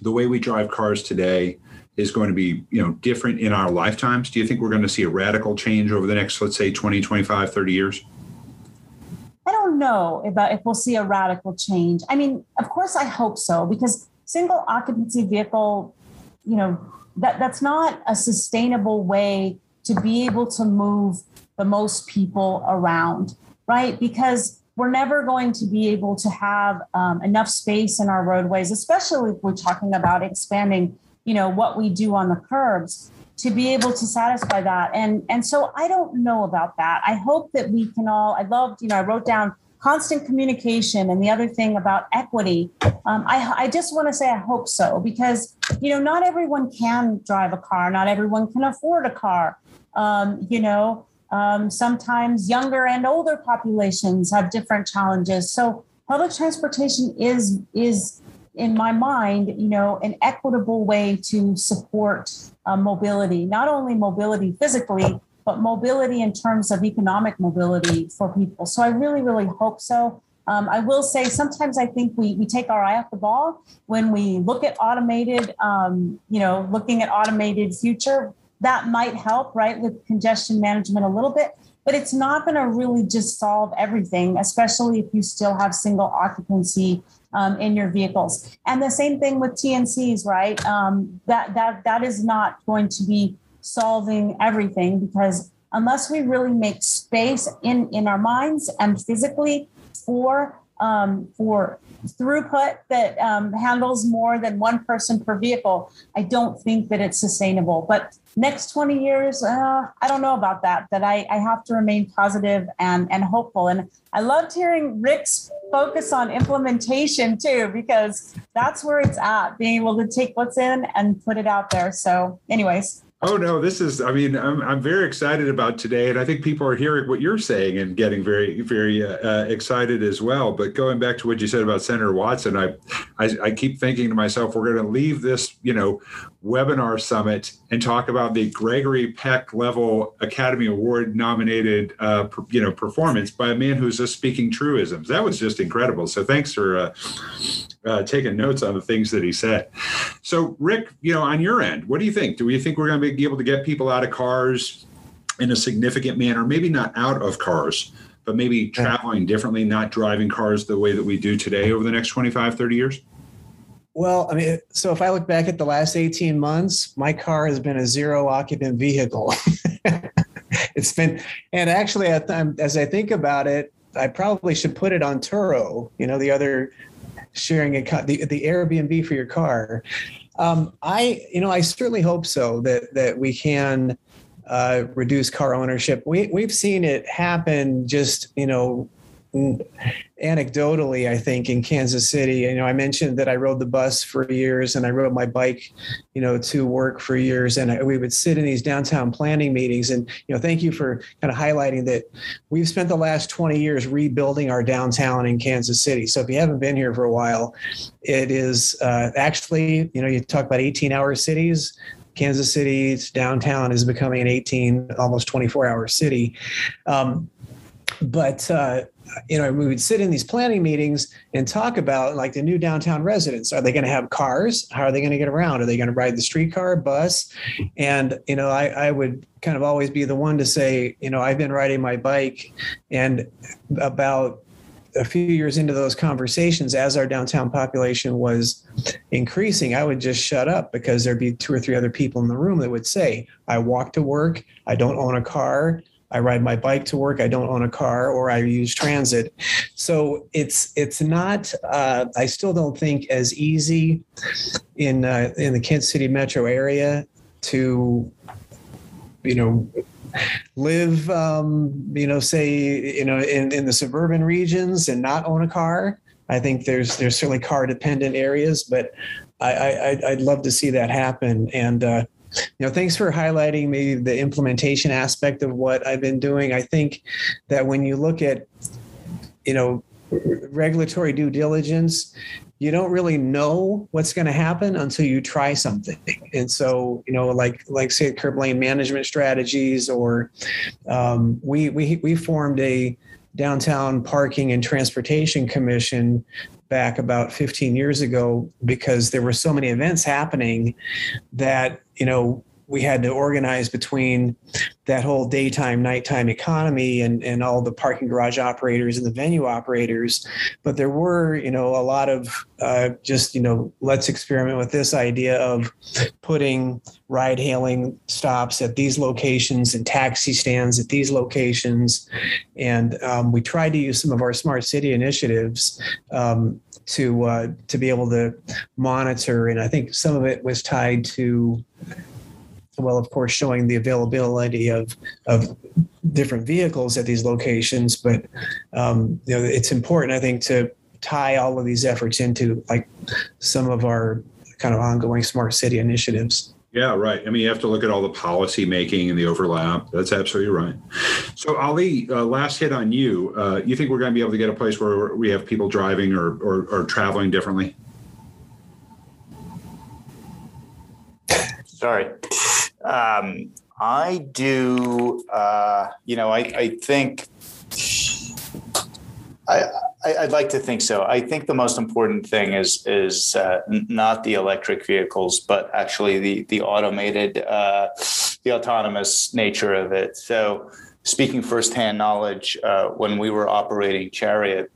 the way we drive cars today is going to be you know different in our lifetimes. Do you think we're going to see a radical change over the next let's say 20 25 30 years? I don't know about uh, if we'll see a radical change. I mean of course i hope so because single occupancy vehicle you know that that's not a sustainable way to be able to move the most people around right? Because we're never going to be able to have um, enough space in our roadways especially if we're talking about expanding you know what we do on the curbs to be able to satisfy that. And and so i don't know about that. I hope that we can all i loved you know i wrote down constant communication and the other thing about equity. Um, I, I just want to say i hope so because you know not everyone can drive a car. Not everyone can afford a car. Um, you know um, sometimes younger and older populations have different challenges so public transportation is is in my mind, you know, an equitable way to support uh, mobility, not only mobility physically, but mobility in terms of economic mobility for people. So I really, really hope so. Um, I will say sometimes I think we, we take our eye off the ball when we look at automated, um, you know, looking at automated future. That might help, right, with congestion management a little bit, but it's not going to really just solve everything, especially if you still have single occupancy um, in your vehicles. And the same thing with TNCs, right? Um, that that that is not going to be solving everything because unless we really make space in in our minds and physically for um, for throughput that um, handles more than one person per vehicle, I don't think that it's sustainable. But next 20 years, uh, I don't know about that. That I, I have to remain positive and and hopeful. And I loved hearing Rick's focus on implementation too, because that's where it's at. Being able to take what's in and put it out there. So, anyways. Oh no, this is. I mean, I'm I'm very excited about today, and I think people are hearing what you're saying and getting very very uh, uh, excited as well. But going back to what you said about Senator Watson, I I, I keep thinking to myself, we're going to leave this, you know, webinar summit and talk about the Gregory Peck level Academy Award nominated, uh, you know, performance by a man who's just speaking truisms. That was just incredible. So thanks for uh, uh, taking notes on the things that he said. So Rick, you know, on your end, what do you think? Do we think we're going to be able to get people out of cars in a significant manner? Maybe not out of cars, but maybe traveling differently, not driving cars the way that we do today over the next 25, 30 years? Well, I mean, so if I look back at the last 18 months, my car has been a zero occupant vehicle. it's been, and actually, as I think about it, I probably should put it on Turo, you know, the other sharing a car, the, the Airbnb for your car. Um, I, you know, I certainly hope so that that we can uh, reduce car ownership. We we've seen it happen just you know anecdotally, I think in Kansas City, you know, I mentioned that I rode the bus for years and I rode my bike, you know, to work for years. And I, we would sit in these downtown planning meetings. And, you know, thank you for kind of highlighting that we've spent the last 20 years rebuilding our downtown in Kansas City. So if you haven't been here for a while, it is uh, actually, you know, you talk about 18 hour cities. Kansas City's downtown is becoming an 18, almost 24 hour city. Um, but uh, you know, we would sit in these planning meetings and talk about like the new downtown residents. Are they going to have cars? How are they going to get around? Are they going to ride the streetcar, bus? And, you know, I, I would kind of always be the one to say, you know, I've been riding my bike and about a few years into those conversations, as our downtown population was increasing, I would just shut up because there'd be two or three other people in the room that would say, I walk to work, I don't own a car, I ride my bike to work. I don't own a car, or I use transit. So it's it's not. Uh, I still don't think as easy in uh, in the Kent City metro area to you know live um, you know say you know in, in the suburban regions and not own a car i think there's there's certainly car dependent areas but i, I i'd love to see that happen and uh, you know thanks for highlighting maybe the implementation aspect of what i've been doing i think that when you look at you know regulatory due diligence you don't really know what's going to happen until you try something. And so, you know, like like say curb lane management strategies, or um, we we we formed a downtown parking and transportation commission back about 15 years ago because there were so many events happening that you know we had to organize between that whole daytime nighttime economy and, and all the parking garage operators and the venue operators. But there were you know a lot of uh, just you know let's experiment with this idea of putting ride hailing stops at these locations and taxi stands at these locations. And um, we tried to use some of our smart city initiatives um, to uh, to be able to monitor. And i think some of it was tied to well, of course, showing the availability of of different vehicles at these locations. But um, you know, it's important, I think, to tie all of these efforts into like some of our kind of ongoing smart city initiatives. Yeah, right. I mean, you have to look at all the policy making and the overlap. That's absolutely right. So, Ali, uh, last hit on you. Uh, you think we're going to be able to get a place where we have people driving or, or, or traveling differently? Sorry. Um, I do. Uh, you know, I, I think. I, I, would like to think so. I think the most important thing is is uh, not the electric vehicles, but actually the the automated, uh, the autonomous nature of it. So, speaking firsthand knowledge, uh, when we were operating Chariot,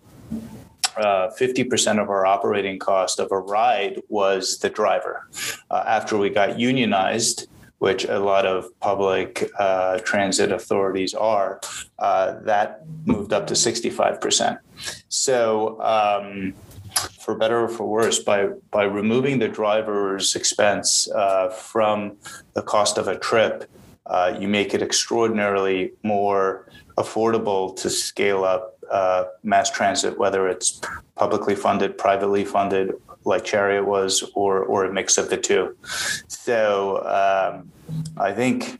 uh, 50% of our operating cost of a ride was the driver. Uh, after we got unionized, which a lot of public uh, transit authorities are, uh, that moved up to 65%. So, um, for better or for worse, by by removing the driver's expense uh, from the cost of a trip, uh, you make it extraordinarily more affordable to scale up uh, mass transit, whether it's publicly funded, privately funded, like Chariot was, or or a mix of the two. So um, I think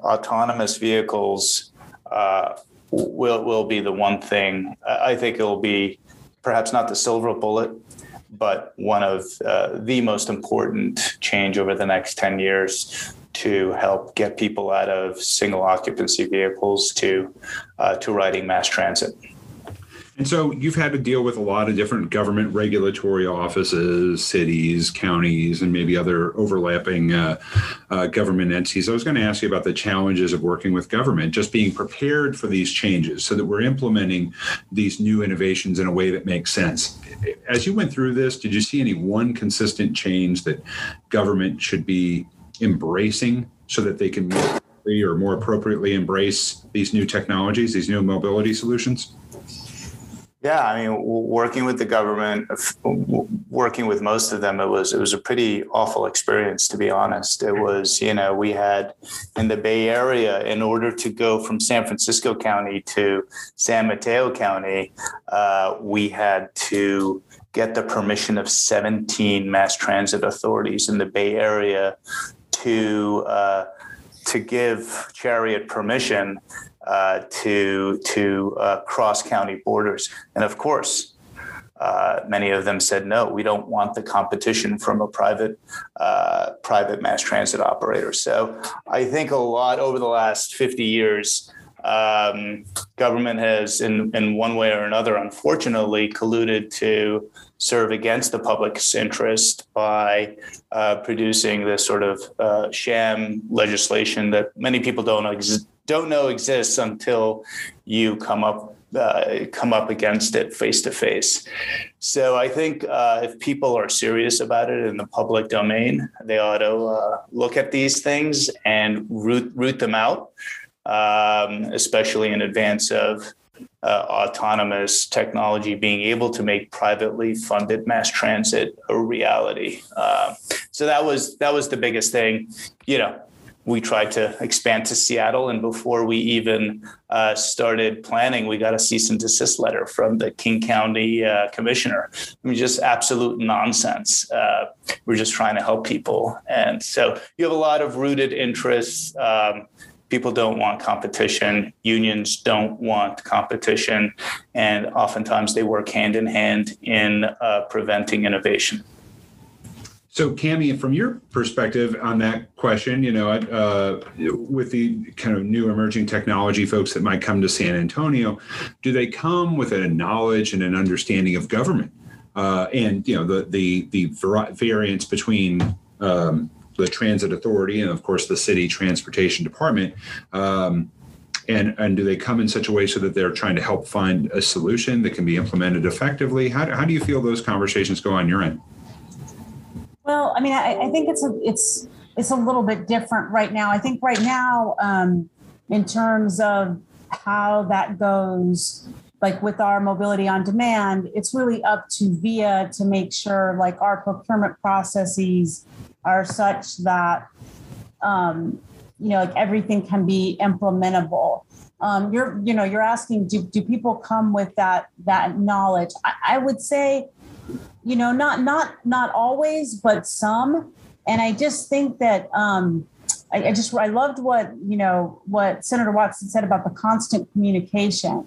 autonomous vehicles uh, will will be the one thing. I think it'll be perhaps not the silver bullet, but one of uh, the most important change over the next ten years to help get people out of single occupancy vehicles to uh, to riding mass transit. And so you've had to deal with a lot of different government regulatory offices, cities, counties, and maybe other overlapping uh, uh, government entities. I was going to ask you about the challenges of working with government, just being prepared for these changes so that we're implementing these new innovations in a way that makes sense. As you went through this, did you see any one consistent change that government should be embracing so that they can more or more appropriately embrace these new technologies, these new mobility solutions? Yeah, I mean, working with the government, working with most of them, it was it was a pretty awful experience, to be honest. It was, you know, we had in the Bay Area, in order to go from San Francisco County to San Mateo County, uh, we had to get the permission of 17 mass transit authorities in the Bay Area to uh, to give Chariot permission uh, to to uh, cross county borders. And of course, uh, many of them said no. We don't want the competition from a private uh, private mass transit operator. So I think a lot over the last fifty years. Um, government has, in, in one way or another, unfortunately, colluded to serve against the public's interest by uh, producing this sort of uh, sham legislation that many people don't ex- don't know exists until you come up uh, come up against it face to face. So I think uh, if people are serious about it in the public domain, they ought to uh, look at these things and root root them out. um, especially in advance of uh, autonomous technology being able to make privately funded mass transit a reality. Uh, so that was that was the biggest thing. You know, we tried to expand to Seattle, and before we even uh, started planning, we got a cease and desist letter from the King County uh, commissioner. I mean, just absolute nonsense. Uh, we're just trying to help people, and so you have a lot of rooted interests. Um, people don't want competition unions don't want competition and oftentimes they work hand in hand in uh, preventing innovation so cami from your perspective on that question you know uh, with the kind of new emerging technology folks that might come to san antonio do they come with a knowledge and an understanding of government? Uh, and you know the the the variance between um, the transit authority and of course the city transportation department um, and and do they come in such a way so that they're trying to help find a solution that can be implemented effectively? How, how do you feel those conversations go on your end well i mean i, I think it's a it's it's a little bit different right now. I think right now um, in terms of how that goes like with our mobility on demand it's really up to via to make sure like our procurement processes are such that um, you know like everything can be implementable. Um, you're you know you're asking do, do people come with that that knowledge? I, I would say you know not not not always but some and i just think that um, I, I just i loved what you know what senator watson said about the constant communication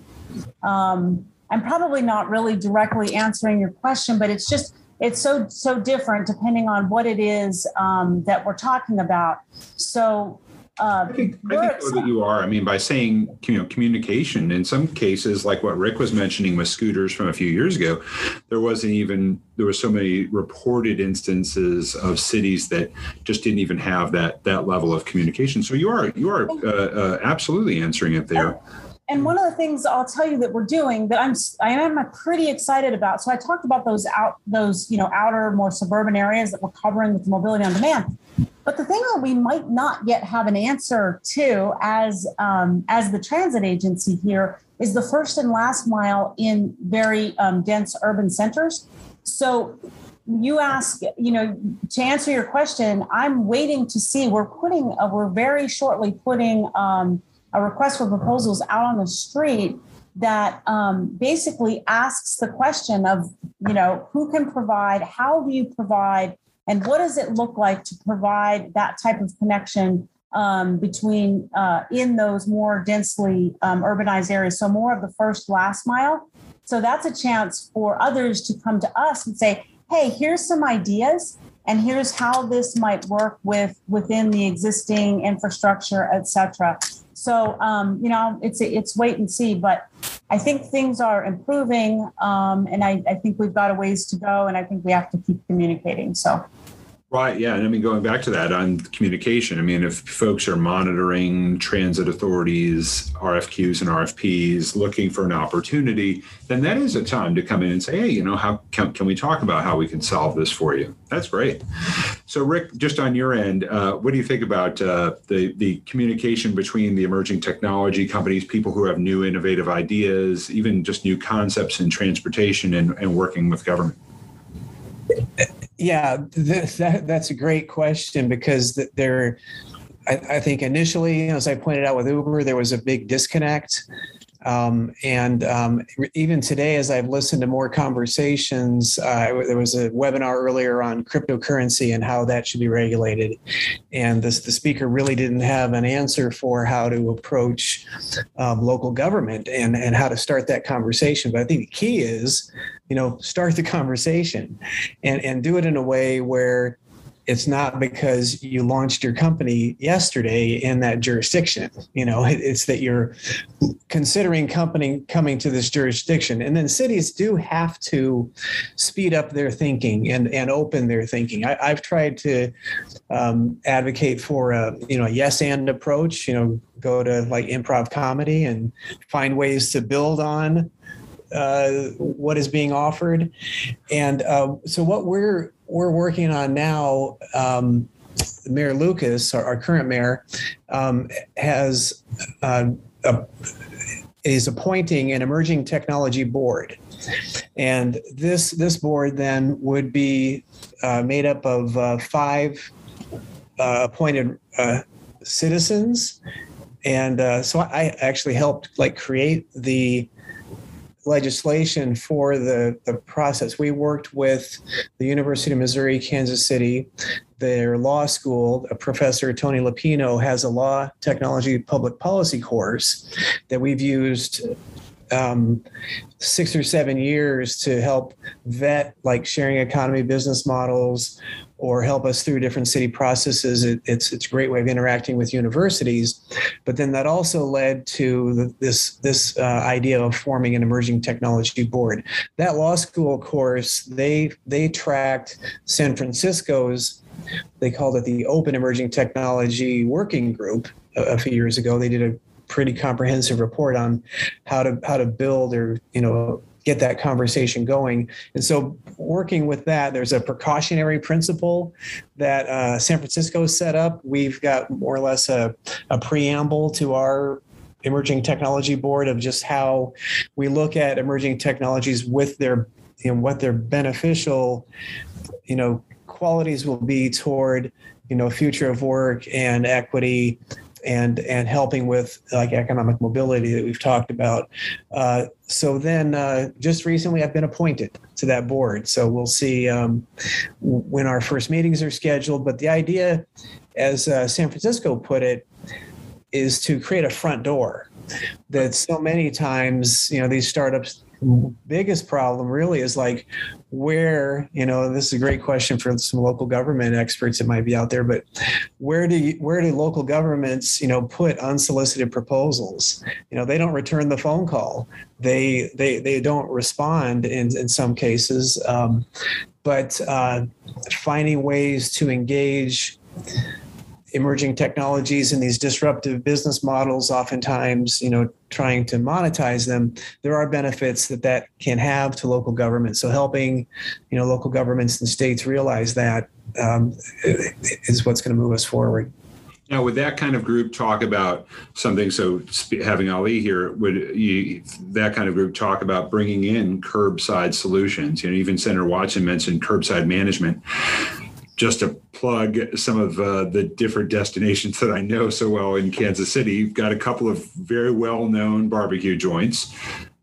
um, i'm probably not really directly answering your question but it's just it's so so different depending on what it is um, that we're talking about. So uh, I think, I think that you are. I mean, by saying you know communication. In some cases, like what Rick was mentioning with scooters from a few years ago, there wasn't even there were so many reported instances of cities that just didn't even have that that level of communication. So you are you are uh, uh, absolutely answering it there. And one of the things I'll tell you that we're doing that I'm I am pretty excited about. So I talked about those out those you know outer more suburban areas that we're covering with mobility on demand. But the thing that we might not yet have an answer to as um, as the transit agency here is the first and last mile in very um, dense urban centers. So you ask, you know, to answer your question, I'm waiting to see. We're putting, uh, we're very shortly putting um, a request for proposals out on the street that um, basically asks the question of, you know, who can provide, how do you provide, and what does it look like to provide that type of connection um, between uh, in those more densely um, urbanized areas? So more of the first last mile. So that's a chance for others to come to us and say, hey, here's some ideas and here's how this might work with within the existing infrastructure, et cetera. So um, you know, it's it's wait and see, but I think things are improving, um, and I, I think we've got a ways to go, and I think we have to keep communicating. So. Right. Yeah. And I mean, going back to that on communication, I mean, if folks are monitoring transit authorities, RFQs and RFPs, looking for an opportunity, then that is a time to come in and say, hey, you know, how can, can we talk about how we can solve this for you? That's great. So, Rick, just on your end, uh, what do you think about uh, the, the communication between the emerging technology companies, people who have new innovative ideas, even just new concepts in transportation and, and working with government? Yeah, th- that, that's a great question because there, I, I, think initially, as I pointed out with Uber, there was a big disconnect. Um, and um, even today, as I've listened to more conversations, uh, there was a webinar earlier on cryptocurrency and how that should be regulated. And this, the speaker really didn't have an answer for how to approach um, local government and, and how to start that conversation. But I think the key is you know start the conversation and and do it in a way where it's not because you launched your company yesterday in that jurisdiction you know it's that you're considering company coming to this jurisdiction and then cities do have to speed up their thinking and and open their thinking I, have tried to um, advocate for a you know a yes and approach you know go to like improv comedy and find ways to build on uh, what is being offered. And uh, so what we're we're working on now, um, Mayor Lucas, our, our current mayor, um, has uh, uh, is appointing an emerging technology board. And this this board then would be uh, made up of uh, five uh, appointed uh, citizens, and uh, so I actually helped like create the legislation for the, the process. We worked with the University of Missouri, Kansas City, their law school. Professor Tony Luppino has a law technology public policy course that we've used um, six or seven years to help vet like sharing economy business models or help us through different city processes. It, it's it's a great way of interacting with universities, but then that also led to the, this this uh, idea of forming an emerging technology board. That law school course they they tracked San Francisco's they called it the Open Emerging Technology Working Group a, a few years ago. They did a pretty comprehensive report on how to how to build or you know get that conversation going. And so, working with that, there's a precautionary principle that uh, San Francisco set up. We've got more or less a, a preamble to our emerging technology board of just how we look at emerging technologies with their you know what their beneficial you know qualities will be toward you know future of work and equity and and helping with like economic mobility that we've talked about. Uh, so then, uh, just recently, I've been appointed to that board. So we'll see um, when our first meetings are scheduled. But the idea, as uh, San Francisco put it, is to create a front door. That so many times, you know, these startups biggest problem really is like where you know this is a great question for some local government experts that might be out there but where do you, where do local governments you know put unsolicited proposals? You know they don't return the phone call. They they they don't respond in in some cases um, but uh, finding ways to engage emerging technologies and these disruptive business models oftentimes you know trying to monetize them there are benefits that that can have to local government so helping you know local governments and states realize that um, is what's going to move us forward now, would that kind of group talk about something? So, having Ali here, would you, that kind of group talk about bringing in curbside solutions? You know, even Senator Watson mentioned curbside management just to plug some of uh, the different destinations that I know so well in Kansas City, you've got a couple of very well known barbecue joints.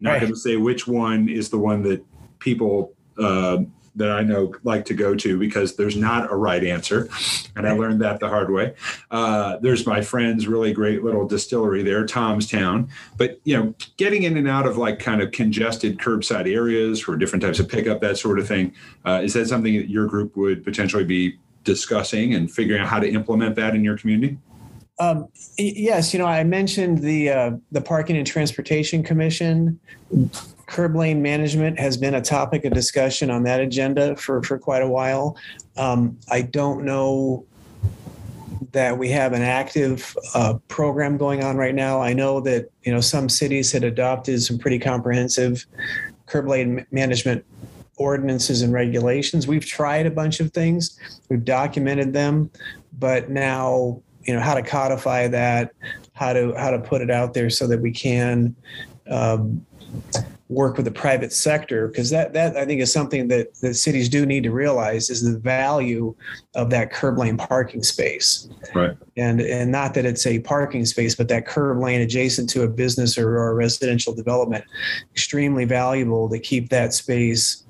Not right. going to say which one is the one that people uh, that I know like to go to because there's not a right answer. And I learned that the hard way. Uh, there's my friend's really great little distillery there, Tom's Town. But, you know, getting in and out of like kind of congested curbside areas for different types of pickup, that sort of thing, uh, is that something that your group would potentially be discussing and figuring out how to implement that in your community? Um, yes, you know, I mentioned the uh, the Parking and Transportation Commission curb lane management has been a topic of discussion on that agenda for, for quite a while. Um, I don't know that we have an active uh, program going on right now. I know that you know some cities had adopted some pretty comprehensive curb lane management ordinances and regulations. We've tried a bunch of things. We've documented them, but now you know how to codify that, how to how to put it out there so that we can um, work with the private sector because that that I think is something that the cities do need to realize is the value of that curb lane parking space. Right. And and not that it's a parking space, but that curb lane adjacent to a business or, or a residential development, extremely valuable to keep that space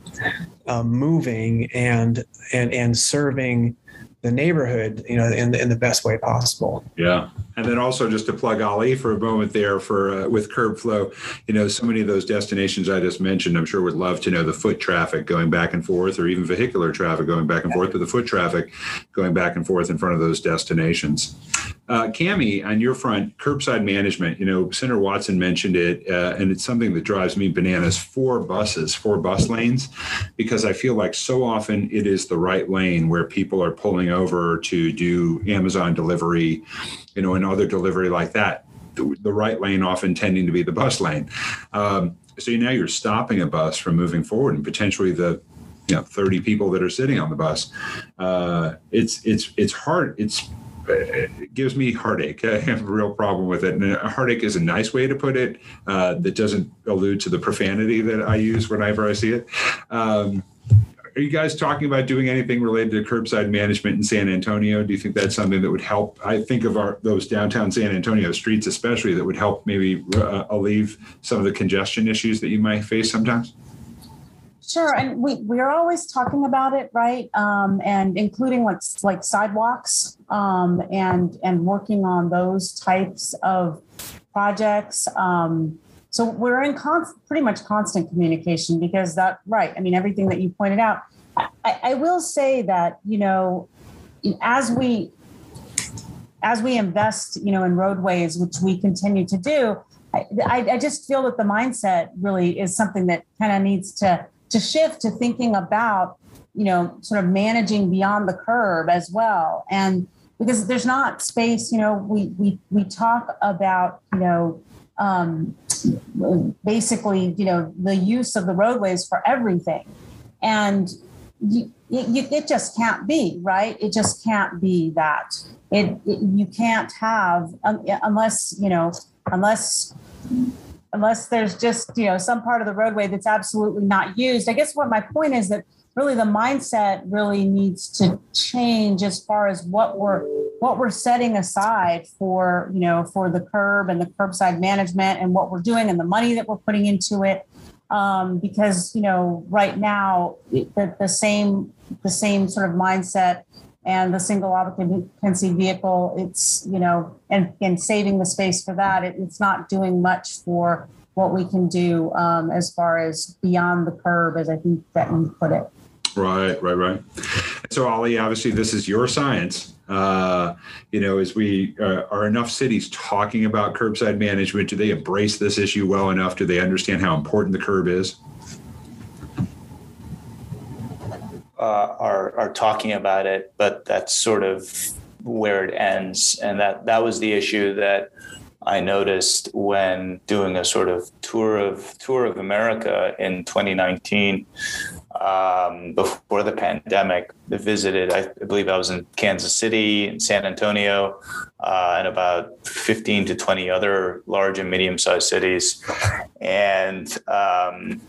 um, moving and and and serving the neighborhood, you know, in in the best way possible. Yeah, and then also just to plug Ali for a moment there for uh, with curb flow, you know, so many of those destinations I just mentioned, I'm sure would love to know the foot traffic going back and forth, or even vehicular traffic going back and forth, but the foot traffic going back and forth in front of those destinations. Uh, Cami, on your front, curbside management. You know, Senator Watson mentioned it, uh, and it's something that drives me bananas. Four buses, four bus lanes, because I feel like so often it is the right lane where people are pulling over to do Amazon delivery, you know, and other delivery like that. The, the right lane often tending to be the bus lane. Um, so now you're stopping a bus from moving forward, and potentially the you know 30 people that are sitting on the bus. Uh, it's it's it's hard. It's it gives me heartache. I have a real problem with it. And heartache is a nice way to put it uh, that doesn't allude to the profanity that I use whenever I see it. Um, are you guys talking about doing anything related to curbside management in San Antonio? Do you think that's something that would help? I think of our those downtown San Antonio streets, especially, that would help maybe uh, alleviate some of the congestion issues that you might face sometimes. Sure, and we we're always talking about it, right? Um, and including like like sidewalks um, and and working on those types of projects. Um, so we're in pretty much constant communication because that, right. I mean, everything that you pointed out. I, I will say that, you know, as we as we invest, you know, in roadways, which we continue to do, I, I just feel that the mindset really is something that kind of needs to to shift to thinking about, you know, sort of managing beyond the curb as well. And because there's not space, you know, we we we talk about, you know, um, basically, you know, the use of the roadways for everything. And you, it, it just can't be, right? It just can't be that. It, it you can't have unless, you know, unless unless there's just, you know, some part of the roadway that's absolutely not used. I guess what my point is that really the mindset really needs to change as far as what we're what we're setting aside for you know for the curb and the curbside management and what we're doing and the money that we're putting into it um, because you know right now the, the same the same sort of mindset and the single occupancy vehicle it's you know and and saving the space for that it, it's not doing much for what we can do um, as far as beyond the curb as i think that you put it Right, right, right. So, Ali, obviously, this is your science. Uh, you know, as we uh, are enough cities talking about curbside management, do they embrace this issue well enough? Do they understand how important the curb is? Uh, are are talking about it, but that's sort of where it ends, and that that was the issue that I noticed when doing a sort of tour of tour of America in 2019 um, before the pandemic. I visited, I believe I was in Kansas City, San Antonio, uh, and about 15 to 20 other large and medium sized cities. And, um,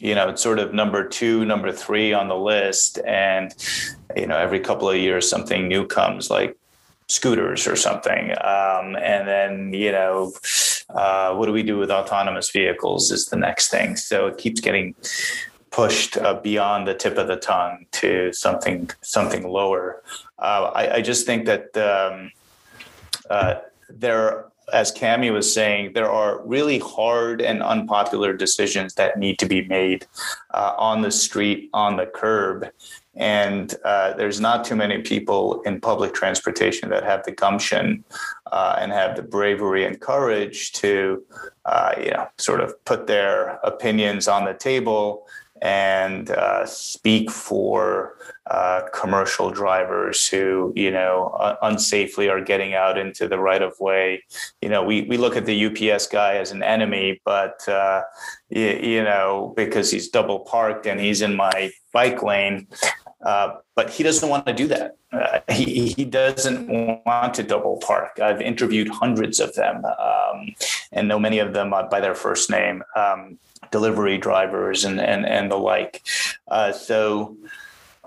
you know, it's sort of number two, number three on the list. And, you know, every couple of years, something new comes like scooters or something. Um, and then, you know, uh, what do we do with autonomous vehicles is the next thing. So it keeps getting pushed uh, beyond the tip of the tongue to something something lower. Uh, I, I, just think that um, uh, there, as Cami was saying, there are really hard and unpopular decisions that need to be made uh, on the street, on the curb. And uh, there's not too many people in public transportation that have the gumption uh, and have the bravery and courage to, you know, sort of put their opinions on the table and uh, speak for uh, commercial drivers who, you know, uh, unsafely are getting out into the right of way. You know, we, we look at the UPS guy as an enemy, but, uh, you, you, know, because he's double parked and he's in my bike lane. Uh, but he doesn't want to do that. Uh, he, he doesn't want to double park. I've interviewed hundreds of them um, and know many of them by their first name. Um, delivery drivers and and and the like. Uh, so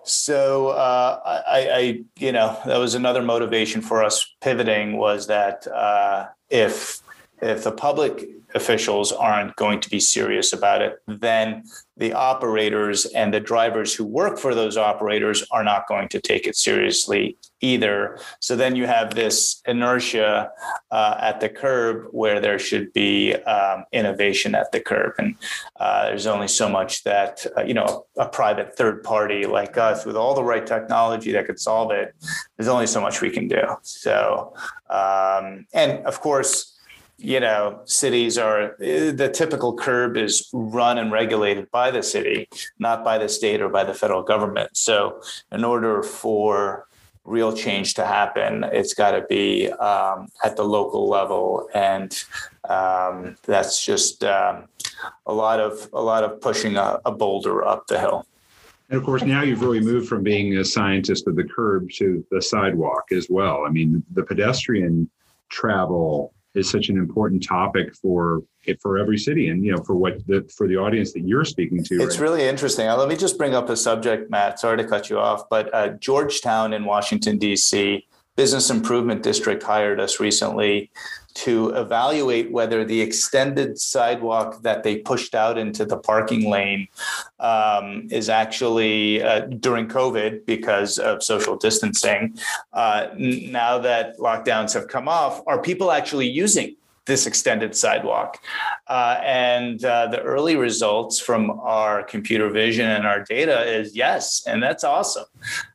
so uh, I, I, you know, that was another motivation for us pivoting was that uh, if if the public officials aren't going to be serious about it, then the operators and the drivers who work for those operators are not going to take it seriously either. So then you have this inertia uh, at the curb where there should be um, innovation at the curb. And uh, there's only so much that, uh, you know, a, private third party like us with all the right technology that could solve it, there's only so much we can do. So, um, and of course, you know, cities are the typical curb is run and regulated by the city, not by the state or by the federal government. So, in order for real change to happen, it's got to be um, at the local level, and um, that's just um, a lot of a lot of pushing a, a boulder up the hill. And of course, now you've really moved from being a scientist of the curb to the sidewalk as well. I mean, the pedestrian travel is such an important topic for it for every city and you know for what the for the audience that you're speaking to it's right? really interesting let me just bring up a subject matt sorry to cut you off but uh, georgetown in washington d.c business improvement district hired us recently to evaluate whether the extended sidewalk that they pushed out into the parking lane um, is actually uh, during COVID because of social distancing. Uh, now that lockdowns have come off, are people actually using this extended sidewalk. Uh, and uh, the early results from our computer vision and our data is yes, and that's awesome.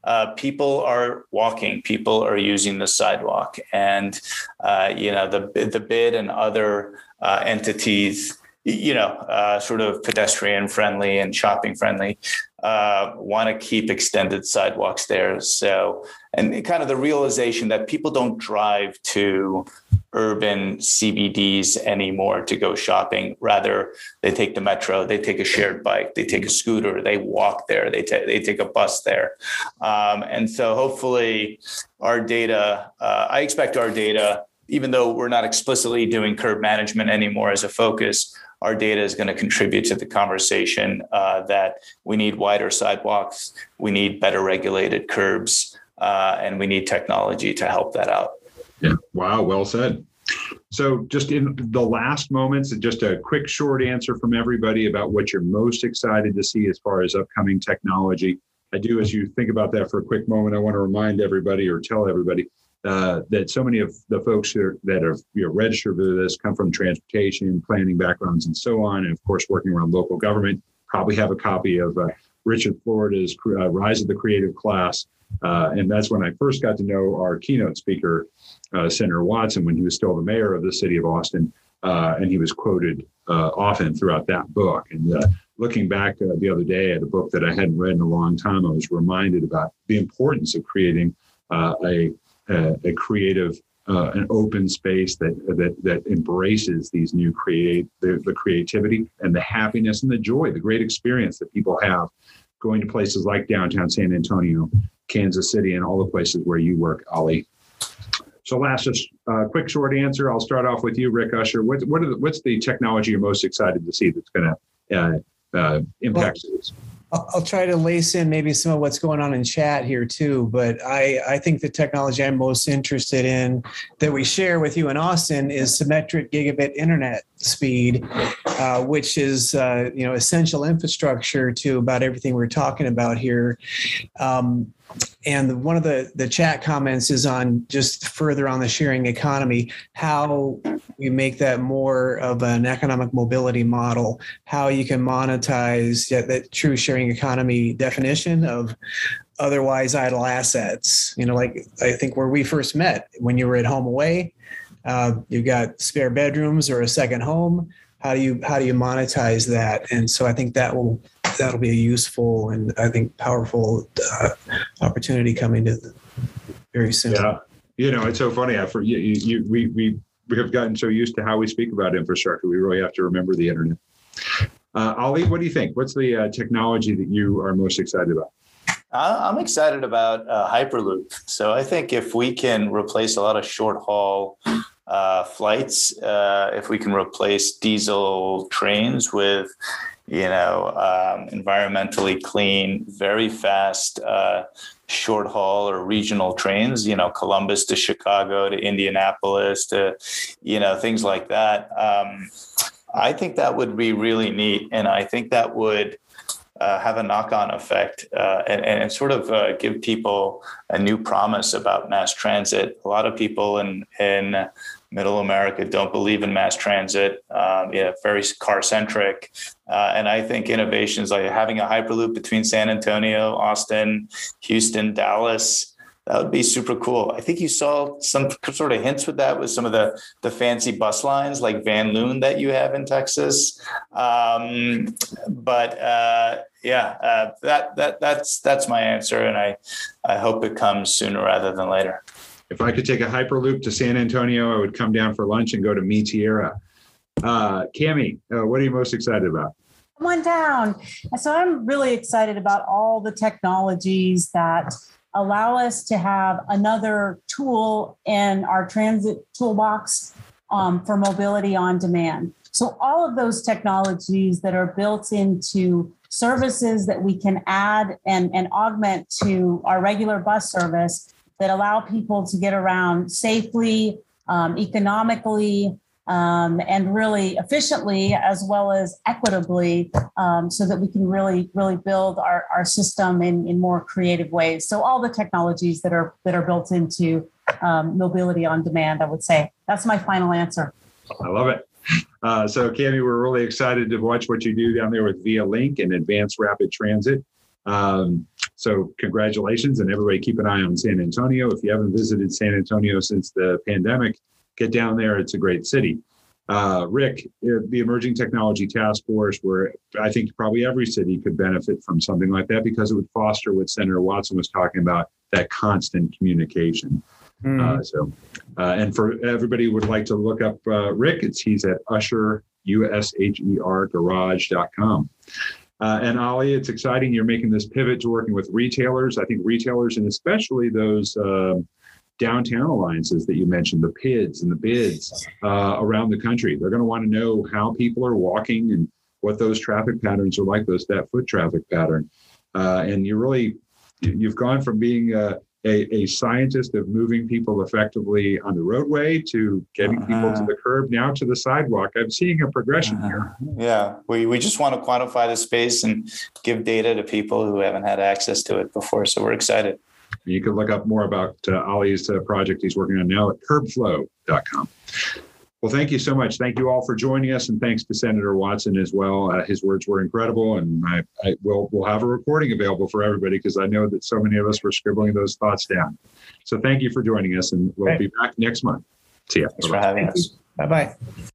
Uh, people are walking, people are using the sidewalk, and uh, you know the the bid and other uh, entities. You know, uh, sort of pedestrian friendly and shopping friendly, want to keep extended sidewalks there. So, and kind of the realization that people don't drive to urban CBDs anymore to go shopping. Rather, they take the metro, they take a shared bike, they take a scooter, they walk there, they, t- they take a bus there. Um, and so hopefully, our data, uh, I expect our data, even though we're not explicitly doing curb management anymore as a focus, our data is going to contribute to the conversation uh, that we need wider sidewalks, we need better regulated curbs, uh, and we need technology to help that out. Yeah. Wow. Well said. So, just in the last moments, just a quick short answer from everybody about what you're most excited to see as far as upcoming technology. I do, as you think about that for a quick moment, I want to remind everybody or tell everybody uh, that so many of the folks that are, that are you know, registered for this come from transportation, planning backgrounds, and so on. And of course, working around local government, probably have a copy of uh, Richard Florida's uh, Rise of the Creative Class. Uh, and that's when I first got to know our keynote speaker, uh, Senator Watson, when he was still the mayor of the city of Austin. Uh, and he was quoted uh, often throughout that book. And uh, looking back uh, the other day at a book that I hadn't read in a long time, I was reminded about the importance of creating a, a, a, creative, an open space that, that, that embraces these new create, the, the creativity and the happiness and the joy, the great experience that people have going to places like downtown San Antonio, Kansas City, and all the places where you work, Ali. So, last, a quick, short answer. I'll start off with you, Rick Usher. What, what the, what's the technology you're most excited to see that's going to uh, uh, impact well? I'll try to lace in maybe some of what's going on in chat here too. But I, I think the technology I'm most interested in that we share with you in Austin is symmetric gigabit internet speed, uh, which is uh, you know essential infrastructure to about everything we're talking about here. Um, and one of the the chat comments is on just further on the sharing economy how we make that more of an economic mobility model how you can monetize that, that true sharing economy definition of otherwise idle assets you know like i think where we first met when you were at HomeAway uh, you've got spare bedrooms or a second home. How do you how do you monetize that? And so i think that will that'll be a useful and i think powerful uh, opportunity coming to very soon. Yeah. You know it's so funny. After you, you, we, we we have gotten so used to how we speak about infrastructure we really have to remember the internet. Uh, ali what do you think? What's the uh, technology that you are most excited about? I'm excited about uh, Hyperloop. So I think if we can replace a lot of short haul uh, flights, uh, if we can replace diesel trains with, you know, um, environmentally clean, very fast uh, short haul or regional trains, you know, Columbus to Chicago to Indianapolis to, you know, things like that. Um, I think that would be really neat. And I think that would uh, have a knock-on effect uh, and, and, sort of uh, give people a new promise about mass transit. A lot of people in in middle America don't believe in mass transit. Um, yeah, very car centric, uh, and I think innovations like having a hyperloop between San Antonio, Austin, Houston, Dallas that would be super cool. I think you saw some sort of hints with that with some of the the fancy bus lines like Van Loon that you have in Texas. Um, but uh, yeah, uh, that that that's that's my answer, and I I hope it comes sooner rather than later. If I could take a hyperloop to San Antonio, I would come down for lunch and go to Mi Tierra. Uh, Cami, uh, what are you most excited about? Come on down. So I'm really excited about all the technologies that allow us to have another tool in our transit toolbox um, for mobility on demand. So, all of those technologies that are built into services that we can add and, and augment to our regular bus service that allow people to get around safely, um, economically, um, and really efficiently as well as equitably um, so that we can really really build our, our system in, in more creative ways. So all the technologies that are that are built into um, mobility on demand i would say. That's my final answer. I love it. Uh, so cami we're really excited to watch what you do down there with via link and advanced rapid transit. Um, so congratulations and everybody keep an eye on san antonio if you haven't visited san antonio since the pandemic get down there. It's a great city. Uh, Rick, uh, the Emerging Technology Task Force, where I think probably every city could benefit from something like that because it would foster what Senator Watson was talking about that constant communication. Mm-hmm. Uh, so, uh, and for everybody who would like to look up uh, Rick, it's he's at Usher, U S H E R garage.com. Uh, and Ali, it's exciting. You're making this pivot to working with retailers. I think retailers, and especially those um, downtown alliances that you mentioned, the PIDs and the BIDs uh, around the country. They're going to want to know how people are walking and what those traffic patterns are like, those that foot traffic pattern. Uh, and you really, you've gone from being a, a, scientist of moving people effectively on the roadway to getting uh-huh. people to uh-huh. the curb, now to the sidewalk. I'm seeing a progression uh-huh. here. Yeah, we, we just want to quantify the space and give data to people who haven't had access to it before. So we're excited. You can look up more about uh, Ali's uh, project he's working on now at curbflow.com. Well, thank you so much. Thank you all for joining us, and thanks to Senator Watson as well. Uh, his words were incredible, and I, I will we'll have a recording available for everybody because I know that so many of us were scribbling those thoughts down. So, thank you for joining us, and we'll be back next month. See ya. Thanks Bye-bye. for having us. Bye bye.